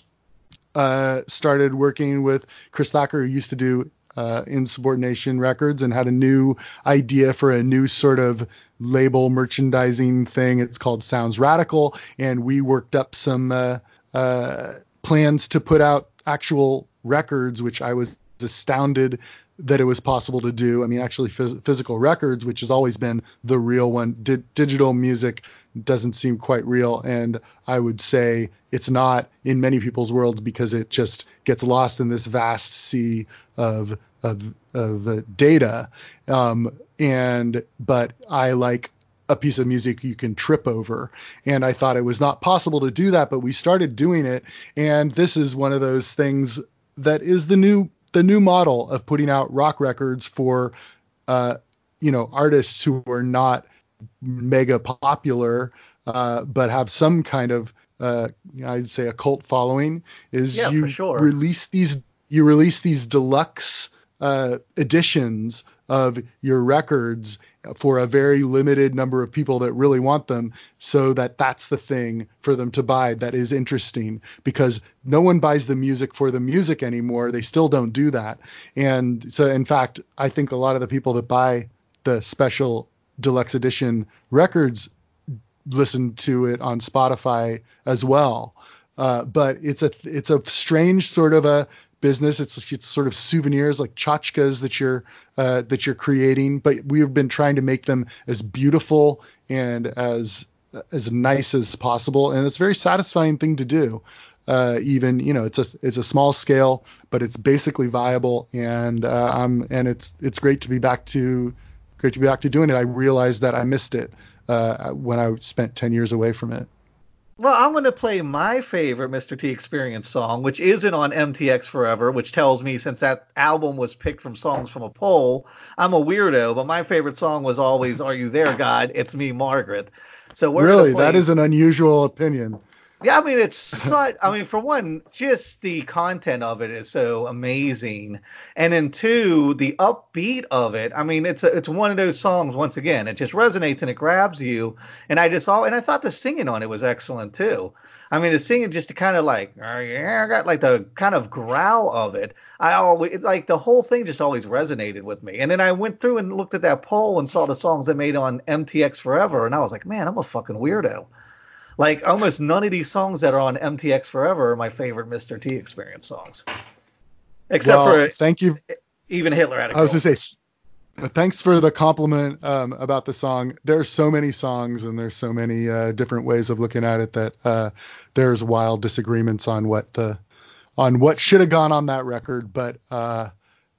uh, started working with Chris Thacker, who used to do uh, Insubordination Records, and had a new idea for a new sort of label merchandising thing. It's called Sounds Radical, and we worked up some uh, uh, plans to put out actual records, which I was astounded that it was possible to do. I mean, actually, phys- physical records, which has always been the real one. Di- digital music doesn't seem quite real, and I would say it's not in many people's worlds because it just gets lost in this vast sea of of, of uh, data. Um, and but I like a piece of music you can trip over. And I thought it was not possible to do that, but we started doing it. And this is one of those things that is the new the new model of putting out rock records for uh, you know artists who are not mega popular uh, but have some kind of uh, I'd say a cult following is yeah, you sure. release these you release these deluxe uh, editions of your records for a very limited number of people that really want them so that that's the thing for them to buy that is interesting because no one buys the music for the music anymore. They still don't do that. And so in fact i think a lot of the people that buy the special deluxe edition records listen to it on spotify as well. Uh, but it's a it's a strange sort of a business. It's it's sort of souvenirs like tchotchkes that you're uh, that you're creating, but we've been trying to make them as beautiful and as as nice as possible, and it's a very satisfying thing to do. Uh, even you know it's a it's a small scale, but it's basically viable, and uh, um and it's it's great to be back to great to be back to doing it. I realized that I missed it uh, when I spent 10 years away from it. Well, I'm going to play my favorite Mr. T Experience song, which isn't on MTX Forever, which tells me since that album was picked from songs from a poll, I'm a weirdo. But my favorite song was always "Are You There, God? It's Me, Margaret." So we're really that is an unusual opinion. Yeah, I mean it's such. I mean, for one, just the content of it is so amazing, and then two, the upbeat of it. I mean, it's a, it's one of those songs. Once again, it just resonates and it grabs you. And I just all and I thought the singing on it was excellent too. I mean, the singing just to kind of like, oh, yeah, I got like the kind of growl of it. I always like the whole thing just always resonated with me. And then I went through and looked at that poll and saw the songs they made on MTX Forever, and I was like, man, I'm a fucking weirdo. Like almost none of these songs that are on MTX Forever are my favorite Mr. T Experience songs, except well, for thank you. Even Hitler had a. I was gonna say, thanks for the compliment um, about the song. There's so many songs and there's so many uh, different ways of looking at it that uh, there's wild disagreements on what the on what should have gone on that record, but uh,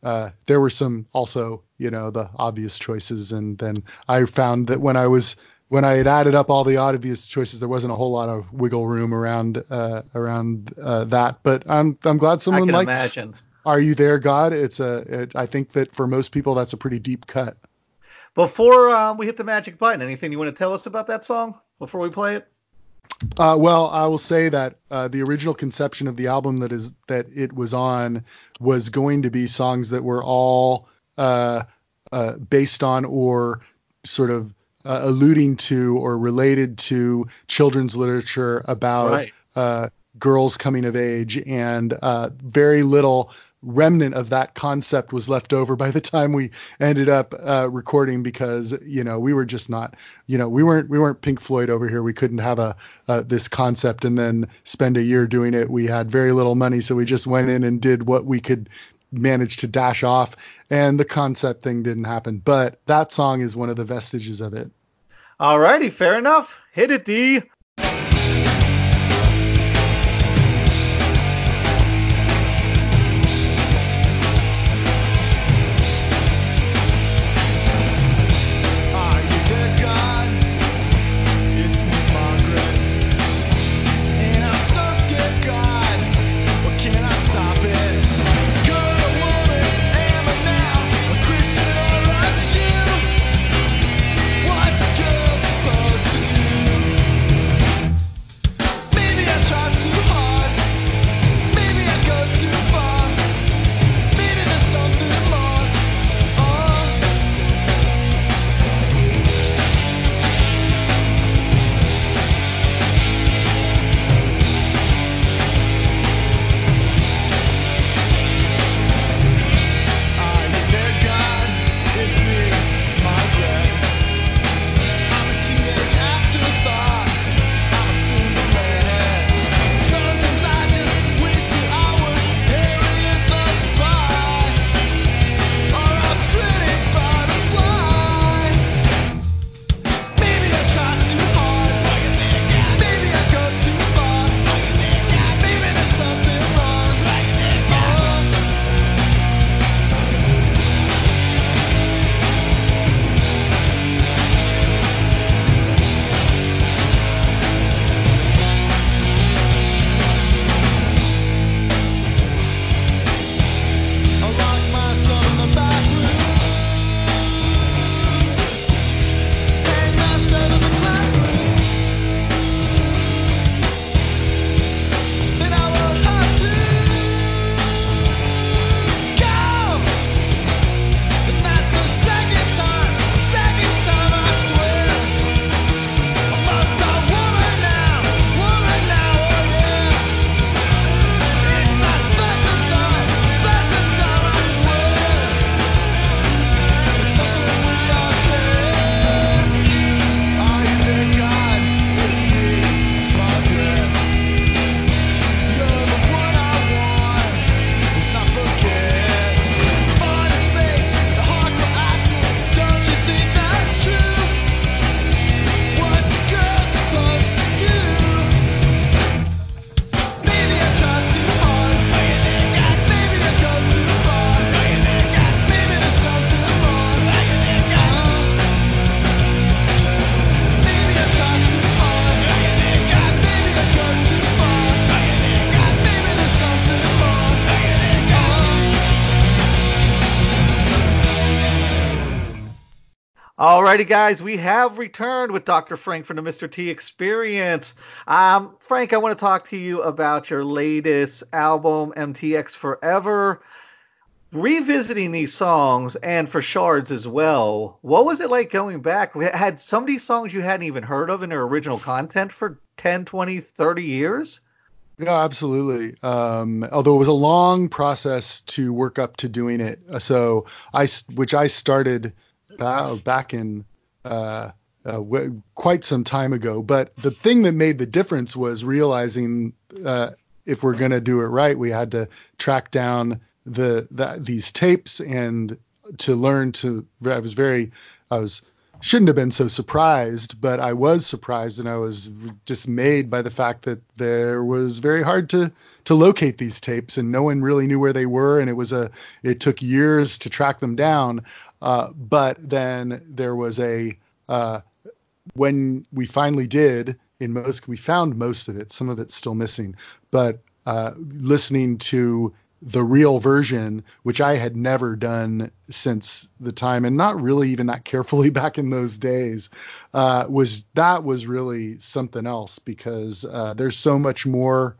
uh, there were some also, you know, the obvious choices. And then I found that when I was when I had added up all the obvious choices, there wasn't a whole lot of wiggle room around uh, around uh, that. But I'm I'm glad someone likes. Imagine. Are you there, God? It's a. It, I think that for most people, that's a pretty deep cut. Before uh, we hit the magic button, anything you want to tell us about that song before we play it? Uh, well, I will say that uh, the original conception of the album that is that it was on was going to be songs that were all uh, uh based on or sort of uh, alluding to or related to children's literature about right. uh, girls coming of age, and uh, very little remnant of that concept was left over by the time we ended up uh, recording because you know we were just not you know we weren't we weren't Pink Floyd over here. We couldn't have a uh, this concept. And then spend a year doing it. We had very little money. So we just went in and did what we could managed to dash off and the concept thing didn't happen. But that song is one of the vestiges of it. Alrighty, fair enough. Hit it, D. righty, guys, we have returned with Dr. Frank from the Mr. T Experience. Um, Frank, I want to talk to you about your latest album, MTX Forever. Revisiting these songs and for Shards as well, what was it like going back? We had some of these songs you hadn't even heard of in their original content for 10, 20, 30 years? Yeah, absolutely. Um, although it was a long process to work up to doing it. So I, which I started back in uh, uh, w- quite some time ago. But the thing that made the difference was realizing uh, if we're going to do it right, we had to track down the, the these tapes and to learn to. I was very, I was shouldn't have been so surprised, but I was surprised and I was dismayed by the fact that there was very hard to to locate these tapes and no one really knew where they were and it was a it took years to track them down. Uh, but then there was a uh, when we finally did in most we found most of it. Some of it's still missing, but uh, listening to the real version, which I had never done since the time, and not really even that carefully back in those days, uh, was that was really something else because uh, there's so much more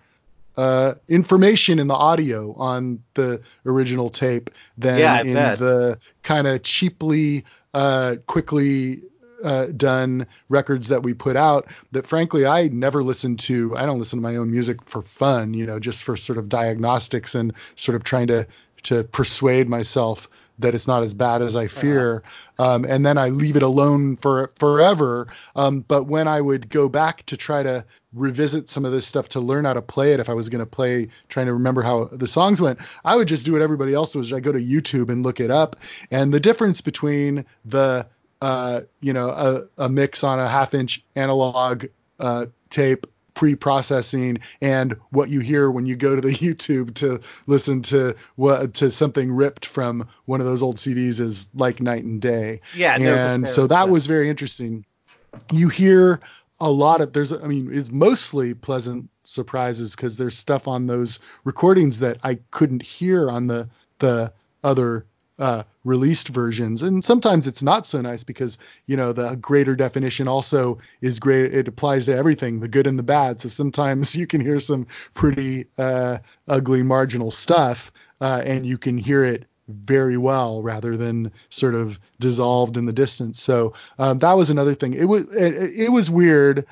uh, information in the audio on the original tape than yeah, in bet. the kind of cheaply, uh, quickly uh, done records that we put out that frankly I never listened to. I don't listen to my own music for fun, you know, just for sort of diagnostics and sort of trying to to persuade myself that it's not as bad as I fear. Um, and then I leave it alone for forever. Um, but when I would go back to try to revisit some of this stuff to learn how to play it, if I was going to play, trying to remember how the songs went, I would just do what everybody else was. I go to YouTube and look it up. And the difference between the uh, you know, a, a, mix on a half inch analog uh, tape pre-processing and what you hear when you go to the YouTube to listen to what to something ripped from one of those old CDs is like night and day. Yeah, no and so that was very interesting. You hear a lot of there's I mean it's mostly pleasant surprises because there's stuff on those recordings that I couldn't hear on the the other uh, released versions. And sometimes it's not so nice because, you know, the greater definition also is great. It applies to everything, the good and the bad. So sometimes you can hear some pretty uh, ugly marginal stuff uh, and you can hear it very well rather than sort of dissolved in the distance. So um, that was another thing. It was it, it was weird.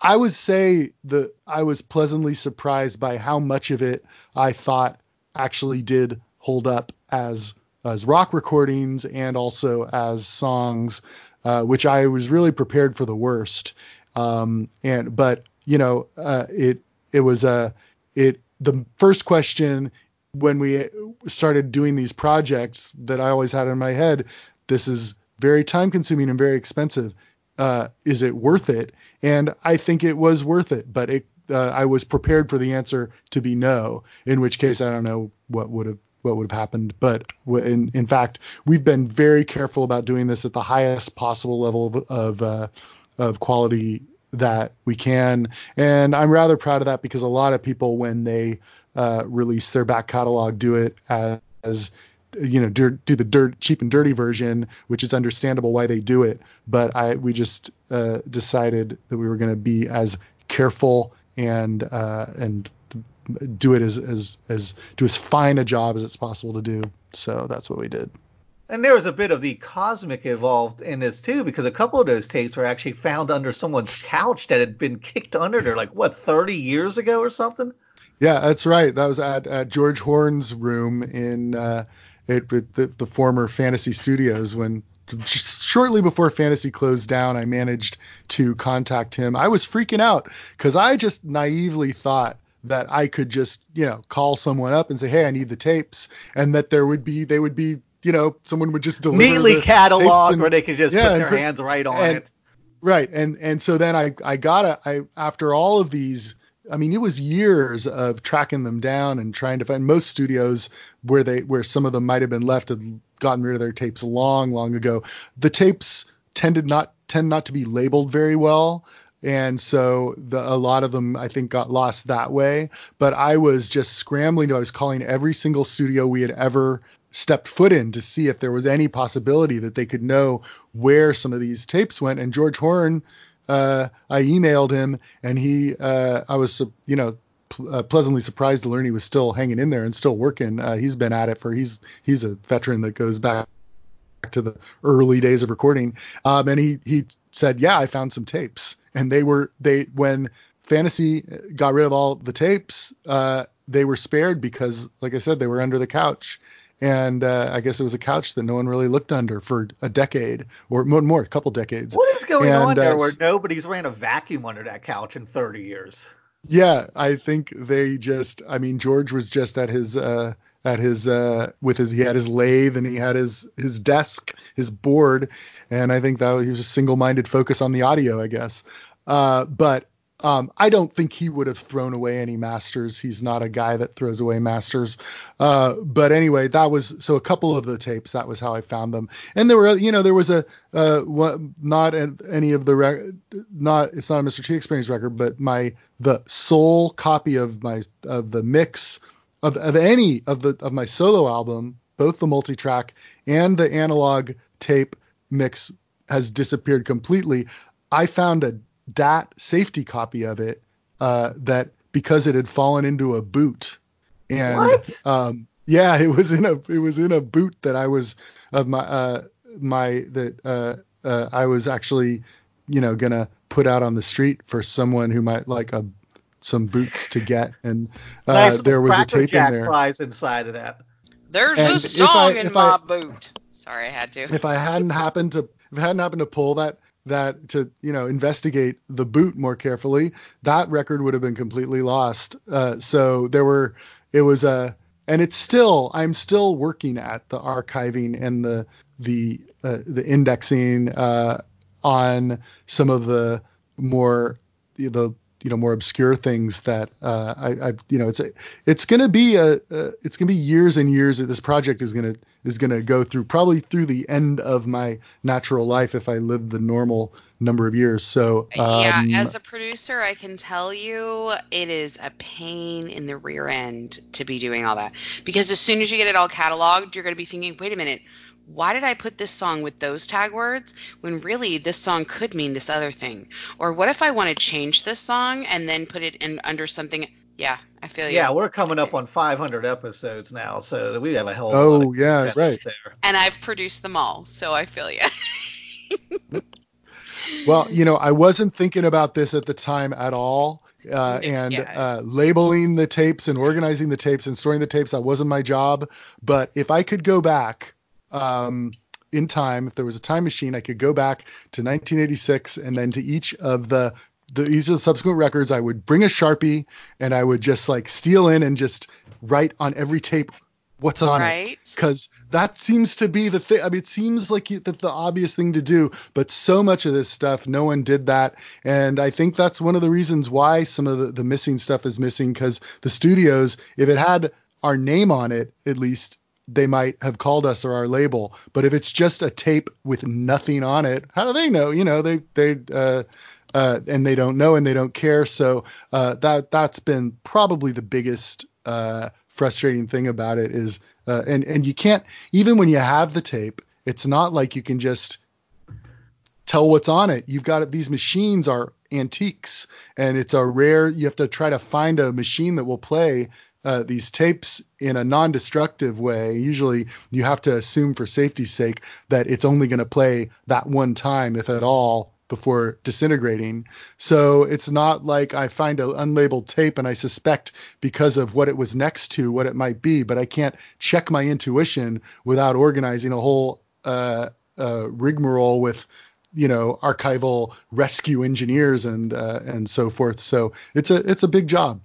I would say that I was pleasantly surprised by how much of it I thought actually did hold up as as rock recordings and also as songs, uh, which I was really prepared for the worst. Um, and but you know, uh, it it was a uh, it the first question when we started doing these projects that I always had in my head. This is very time consuming and very expensive. Uh, is it worth it? And I think it was worth it, but it, uh, I was prepared for the answer to be no. In which case, I don't know what would have what would have happened. But in, in fact, we've been very careful about doing this at the highest possible level of of, uh, of quality that we can, and I'm rather proud of that because a lot of people, when they uh, release their back catalog, do it as, as you know do, do the dirt cheap and dirty version which is understandable why they do it but i we just uh, decided that we were going to be as careful and uh, and do it as as as do as fine a job as it's possible to do. So that's what we did. And there was a bit of the cosmic involved in this too, because a couple of those tapes were actually found under someone's couch that had been kicked under there, like what, 30 years ago or something. Yeah, that's right. That was at, at George Horn's room in uh, it, the, the former Fantasy Studios when shortly before Fantasy closed down, I managed to contact him. I was freaking out because I just naively thought that I could just, you know, call someone up and say, "Hey, I need the tapes," and that there would be they would be, you know, someone would just deliver neatly cataloged where they could just yeah, put their hands right on and, it. Right, and and so then I I got it. I after all of these. I mean, it was years of tracking them down and trying to find most studios where they where some of them might have been left had gotten rid of their tapes long, long ago. The tapes tended not tend not to be labeled very well and so the, a lot of them I think got lost that way. But I was just scrambling. I was calling every single studio we had ever stepped foot in to see if there was any possibility that they could know where some of these tapes went. And George Horn, uh, I emailed him, and he, uh, I was, you know, uh, pleasantly surprised to learn he was still hanging in there and still working. Uh, he's been at it for he's he's a veteran that goes back to the early days of recording. Um, and he he said, yeah, I found some tapes, and they were they when Fantasy got rid of all the tapes, uh, they were spared because, like I said, they were under the couch. And uh, I guess it was a couch that no one really looked under for a decade or more, more a couple decades. What is going And, on there uh, where nobody's ran a vacuum under that couch in 30 years? Yeah, I think they just. I mean, George was just at his uh, at his uh, with his he had his lathe and he had his his desk, his board, and I think that he was a single-minded focus on the audio, I guess. Uh, but um, I don't think he would have thrown away any masters. He's not a guy that throws away masters. Uh, but anyway, that was so a couple of the tapes. That was how I found them. And there were, you know, there was a uh, one, not any of the rec- not it's not a Mr. T Experience record, but my the sole copy of my of the mix of, of any of the of my solo album, both the multi-track and the analog tape mix has disappeared completely. I found a DAT safety copy of it uh, that because it had fallen into a boot, and What? um, yeah, it was in a it was in a boot that I was of my uh, my that uh, uh, I was actually you know gonna put out on the street for someone who might like a some boots to get, and uh, nice there was a tape Jack in there. prize inside of that. There's And a song I- in my I- boot. Sorry, I had to. if I hadn't happened to if I hadn't happened to pull that that to you know investigate the boot more carefully, that record would have been completely lost. Uh, so there were it was a and it's still I'm still working at the archiving and the the uh, the indexing uh, on some of the more the you know more obscure things that uh, I, I you know it's a, it's gonna be a, a it's gonna be years and years that this project is gonna is gonna go through probably through the end of my natural life if I live the normal number of years. So um, yeah, as a producer, I can tell you it is a pain in the rear end to be doing all that. Because as soon as you get it all cataloged, you're going to be thinking, wait a minute, why did I put this song with those tag words when really this song could mean this other thing? Or what if I want to change this song and then put it in under something? Yeah, I feel you. Yeah, we're coming up on 500 episodes now, so we have a hell of a Oh, lot of yeah, right. there. And I've produced them all, so I feel you. Well, you know, I wasn't thinking about this at the time at all. Uh, and Yeah. uh, labeling the tapes and organizing the tapes and storing the tapes, that wasn't my job. But if I could go back um, in time, if there was a time machine, I could go back to 1986 and then to each of the the each of the subsequent records, I would bring a sharpie and I would just like steal in and just write on every tape what's on it because that seems to be the thing. I mean, it seems like you, that the obvious thing to do, but so much of this stuff, no one did that, and I think that's one of the reasons why some of the, the missing stuff is missing because the studios, if it had our name on it, at least they might have called us or our label. But if it's just a tape with nothing on it, how do they know? You know, they they uh, uh, and they don't know and they don't care. So uh, that that's been probably the biggest uh, frustrating thing about it is, uh, and and you can't even when you have the tape, it's not like you can just tell what's on it. You've got these machines are antiques, and it's a rare. You have to try to find a machine that will play. Uh, these tapes in a non-destructive way. Usually, you have to assume, for safety's sake, that it's only going to play that one time, if at all, before disintegrating. So it's not like I find an unlabeled tape and I suspect because of what it was next to what it might be, but I can't check my intuition without organizing a whole uh, uh, rigmarole with you know archival rescue engineers and uh, and so forth. So it's a it's a big job.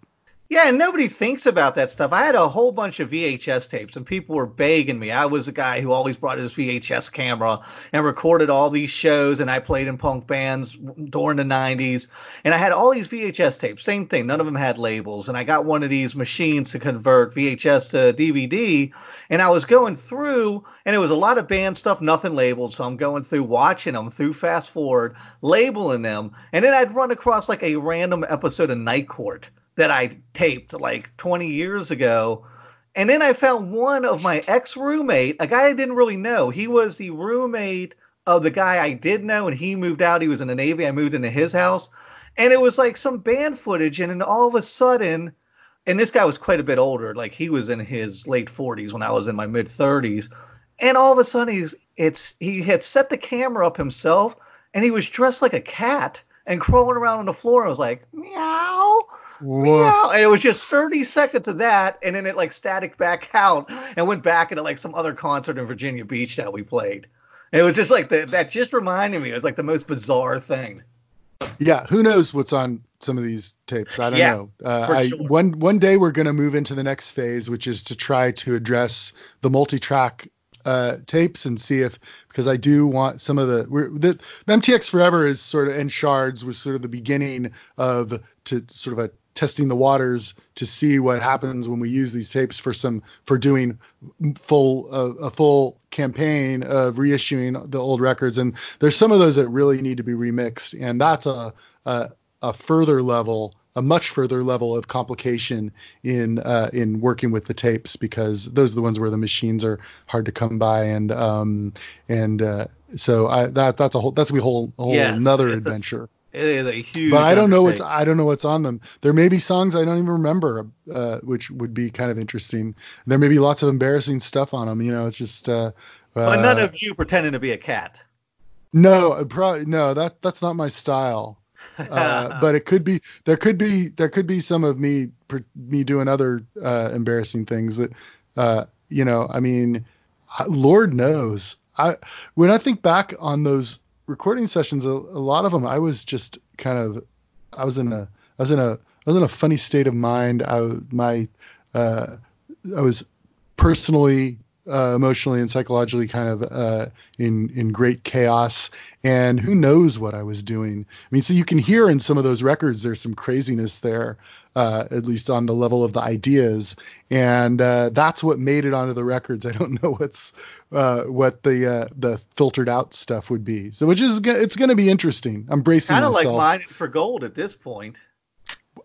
Yeah, and nobody thinks about that stuff. I had a whole bunch of VHS tapes, and people were begging me. I was a guy who always brought his VHS camera and recorded all these shows, and I played in punk bands during the 90s. And I had all these VHS tapes, same thing. None of them had labels. And I got one of these machines to convert VHS to DVD, and I was going through, and it was a lot of band stuff, nothing labeled. So I'm going through, watching them through fast forward, labeling them, and then I'd run across like a random episode of Night Court that I taped like 20 years ago. And then I found one of my ex roommate, a guy I didn't really know. He was the roommate of the guy I did know, and he moved out. He was in the Navy. I moved into his house. And it was like some band footage, and then all of a sudden, and this guy was quite a bit older. Like he was in his late 40s when I was in my mid 30s. And all of a sudden, he's it's he had set the camera up himself, and he was dressed like a cat and crawling around on the floor. I was like, meow. Meow. And it was just 30 seconds of that, and then it like static back out and went back into like some other concert in Virginia Beach that we played. And it was just like the, that just reminded me. It was like the most bizarre thing. Yeah, who knows what's on some of these tapes? I don't Yeah, know. Uh, I, sure. One one day we're going to move into the next phase, which is to try to address the multi-track uh, tapes and see if because I do want some of the the MTX Forever is sort of and Shards was sort of the beginning of to sort of a testing the waters to see what happens when we use these tapes for some for doing full uh, a full campaign of reissuing the old records. And there's some of those that really need to be remixed. And that's a a, a further level a much further level of complication in uh, in working with the tapes because those are the ones where the machines are hard to come by and um and uh, so I that that's a whole that's a whole a whole Yes, another it's a- adventure It is a huge. but I don't know what's. I don't know what's on them. There may be songs I don't even remember, uh, which would be kind of interesting. There may be lots of embarrassing stuff on them. You know, it's just. Uh, But uh, none of you pretending to be a cat. No, probably no. That that's not my style. Uh, but it could be. There could be. There could be some of me per- me doing other uh, embarrassing things that. Uh, you know, I mean, Lord knows. I when I think back on those recording sessions, a, a lot of them, I was just kind of. I was in a. I was in a. I was in a funny state of mind. I my. Uh, I was personally, uh, emotionally, and psychologically kind of uh, in in great chaos. And who knows what I was doing? I mean, so you can hear in some of those records there's some craziness there, uh, at least on the level of the ideas, and uh, that's what made it onto the records. I don't know what's uh, what the uh, the filtered out stuff would be. So which is it's going to be interesting. I'm bracing Kind of like mining for gold at this point.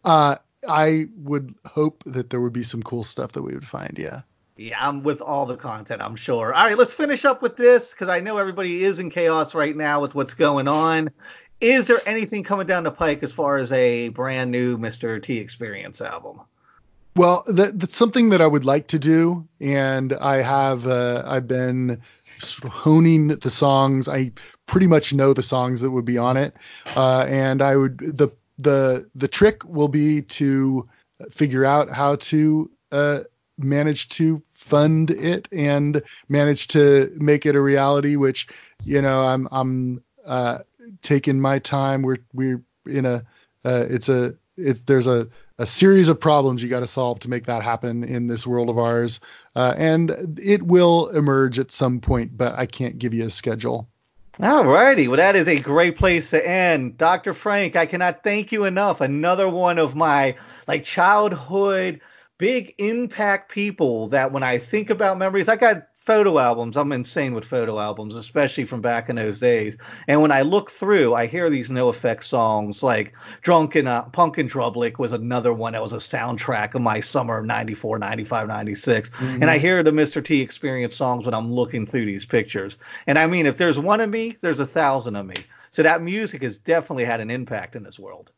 uh, I would hope that there would be some cool stuff that we would find. Yeah. Yeah, I'm with all the content, I'm sure. All right, let's finish up with this because I know everybody is in chaos right now with what's going on. Is there anything coming down the pike as far as a brand new Mr. T Experience album? Well, that, that's something that I would like to do, and I have uh, I've been honing the songs. I pretty much know the songs that would be on it, uh, and I would the the the trick will be to figure out how to uh, manage to fund it and manage to make it a reality. Which you know I'm I'm uh, taking my time. We're we're in a uh, it's a it's there's a a series of problems you got to solve to make that happen in this world of ours, uh, and it will emerge at some point, but I can't give you a schedule. All righty. Well, that is a great place to end. Dr. Frank, I cannot thank you enough. Another one of my like childhood big impact people that when I think about memories, I got photo albums. I'm insane with photo albums, especially from back in those days. And when I look through, I hear these NOFX songs like Drunken uh, Punk and Drublic was another one that was a soundtrack of my summer of 94, 95, 96. And I hear the Mr. T experience songs when I'm looking through these pictures. And I mean, if there's one of me, there's a thousand of me. So that music has definitely had an impact in this world.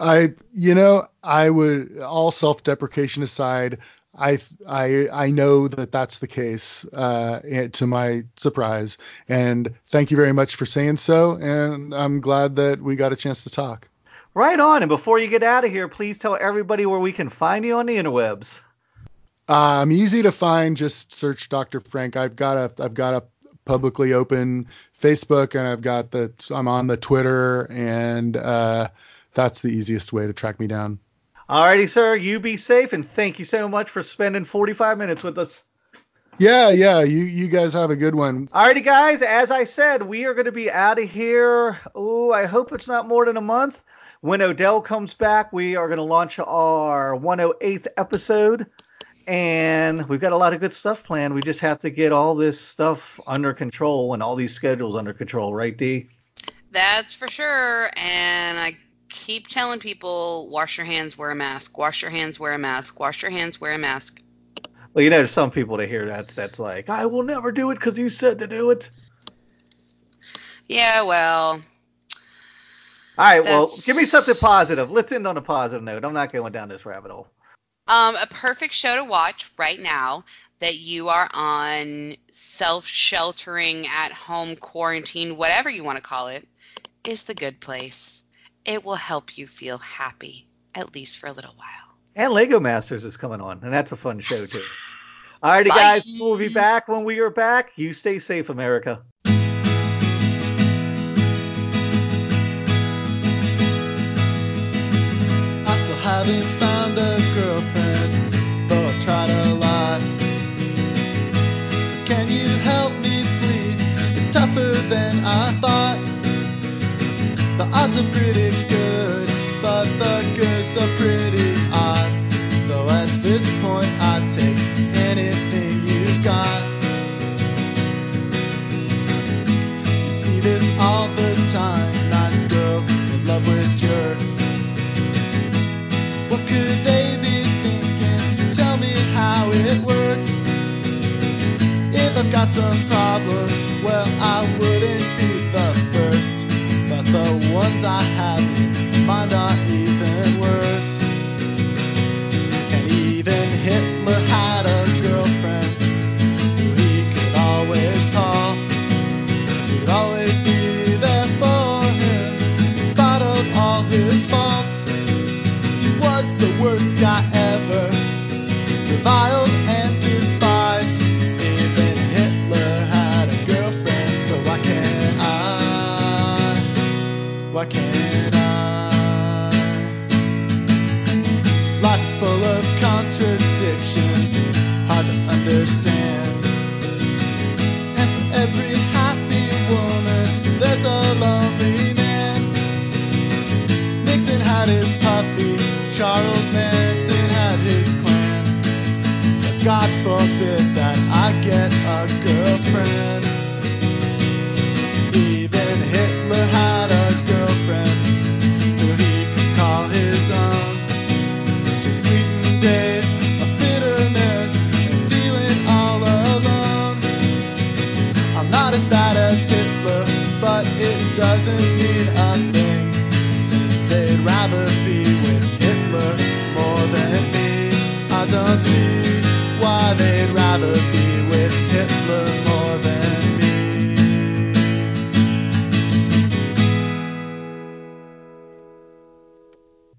I, you know, I would all self-deprecation aside. I, I, I know that that's the case, uh, to my surprise. And thank you very much for saying so. And I'm glad that we got a chance to talk. Right on. And before you get out of here, please tell everybody where we can find you on the interwebs. Uh, I'm easy to find. Just search Dr. Frank. I've got a, I've got a publicly open Facebook, and I've got the, I'm on the Twitter, and uh, that's the easiest way to track me down. Alrighty, sir. You be safe, and thank you so much for spending 45 minutes with us. Yeah, yeah. You, you guys have a good one. Alrighty, guys. As I said, we are going to be out of here. Oh, I hope it's not more than a month. When Odell comes back, we are going to launch our 108th episode. And we've got a lot of good stuff planned. We just have to get all this stuff under control and all these schedules under control, right, D? That's for sure. And I keep telling people wash your hands, wear a mask. Wash your hands, wear a mask. Wash your hands, wear a mask. Well, you know, there's some people to hear that that's like, I will never do it because you said to do it. Yeah, well, All right, well, give me something positive. Let's end on a positive note. I'm not going down this rabbit hole. um, a perfect show to watch right now that you are on self-sheltering at home quarantine, whatever you want to call it, is The Good Place. It will help you feel happy, at least for a little while. And Lego Masters is coming on, and that's a fun show too. All righty, Bye. guys, we'll be back when we are back. You stay safe, America. I still haven't found a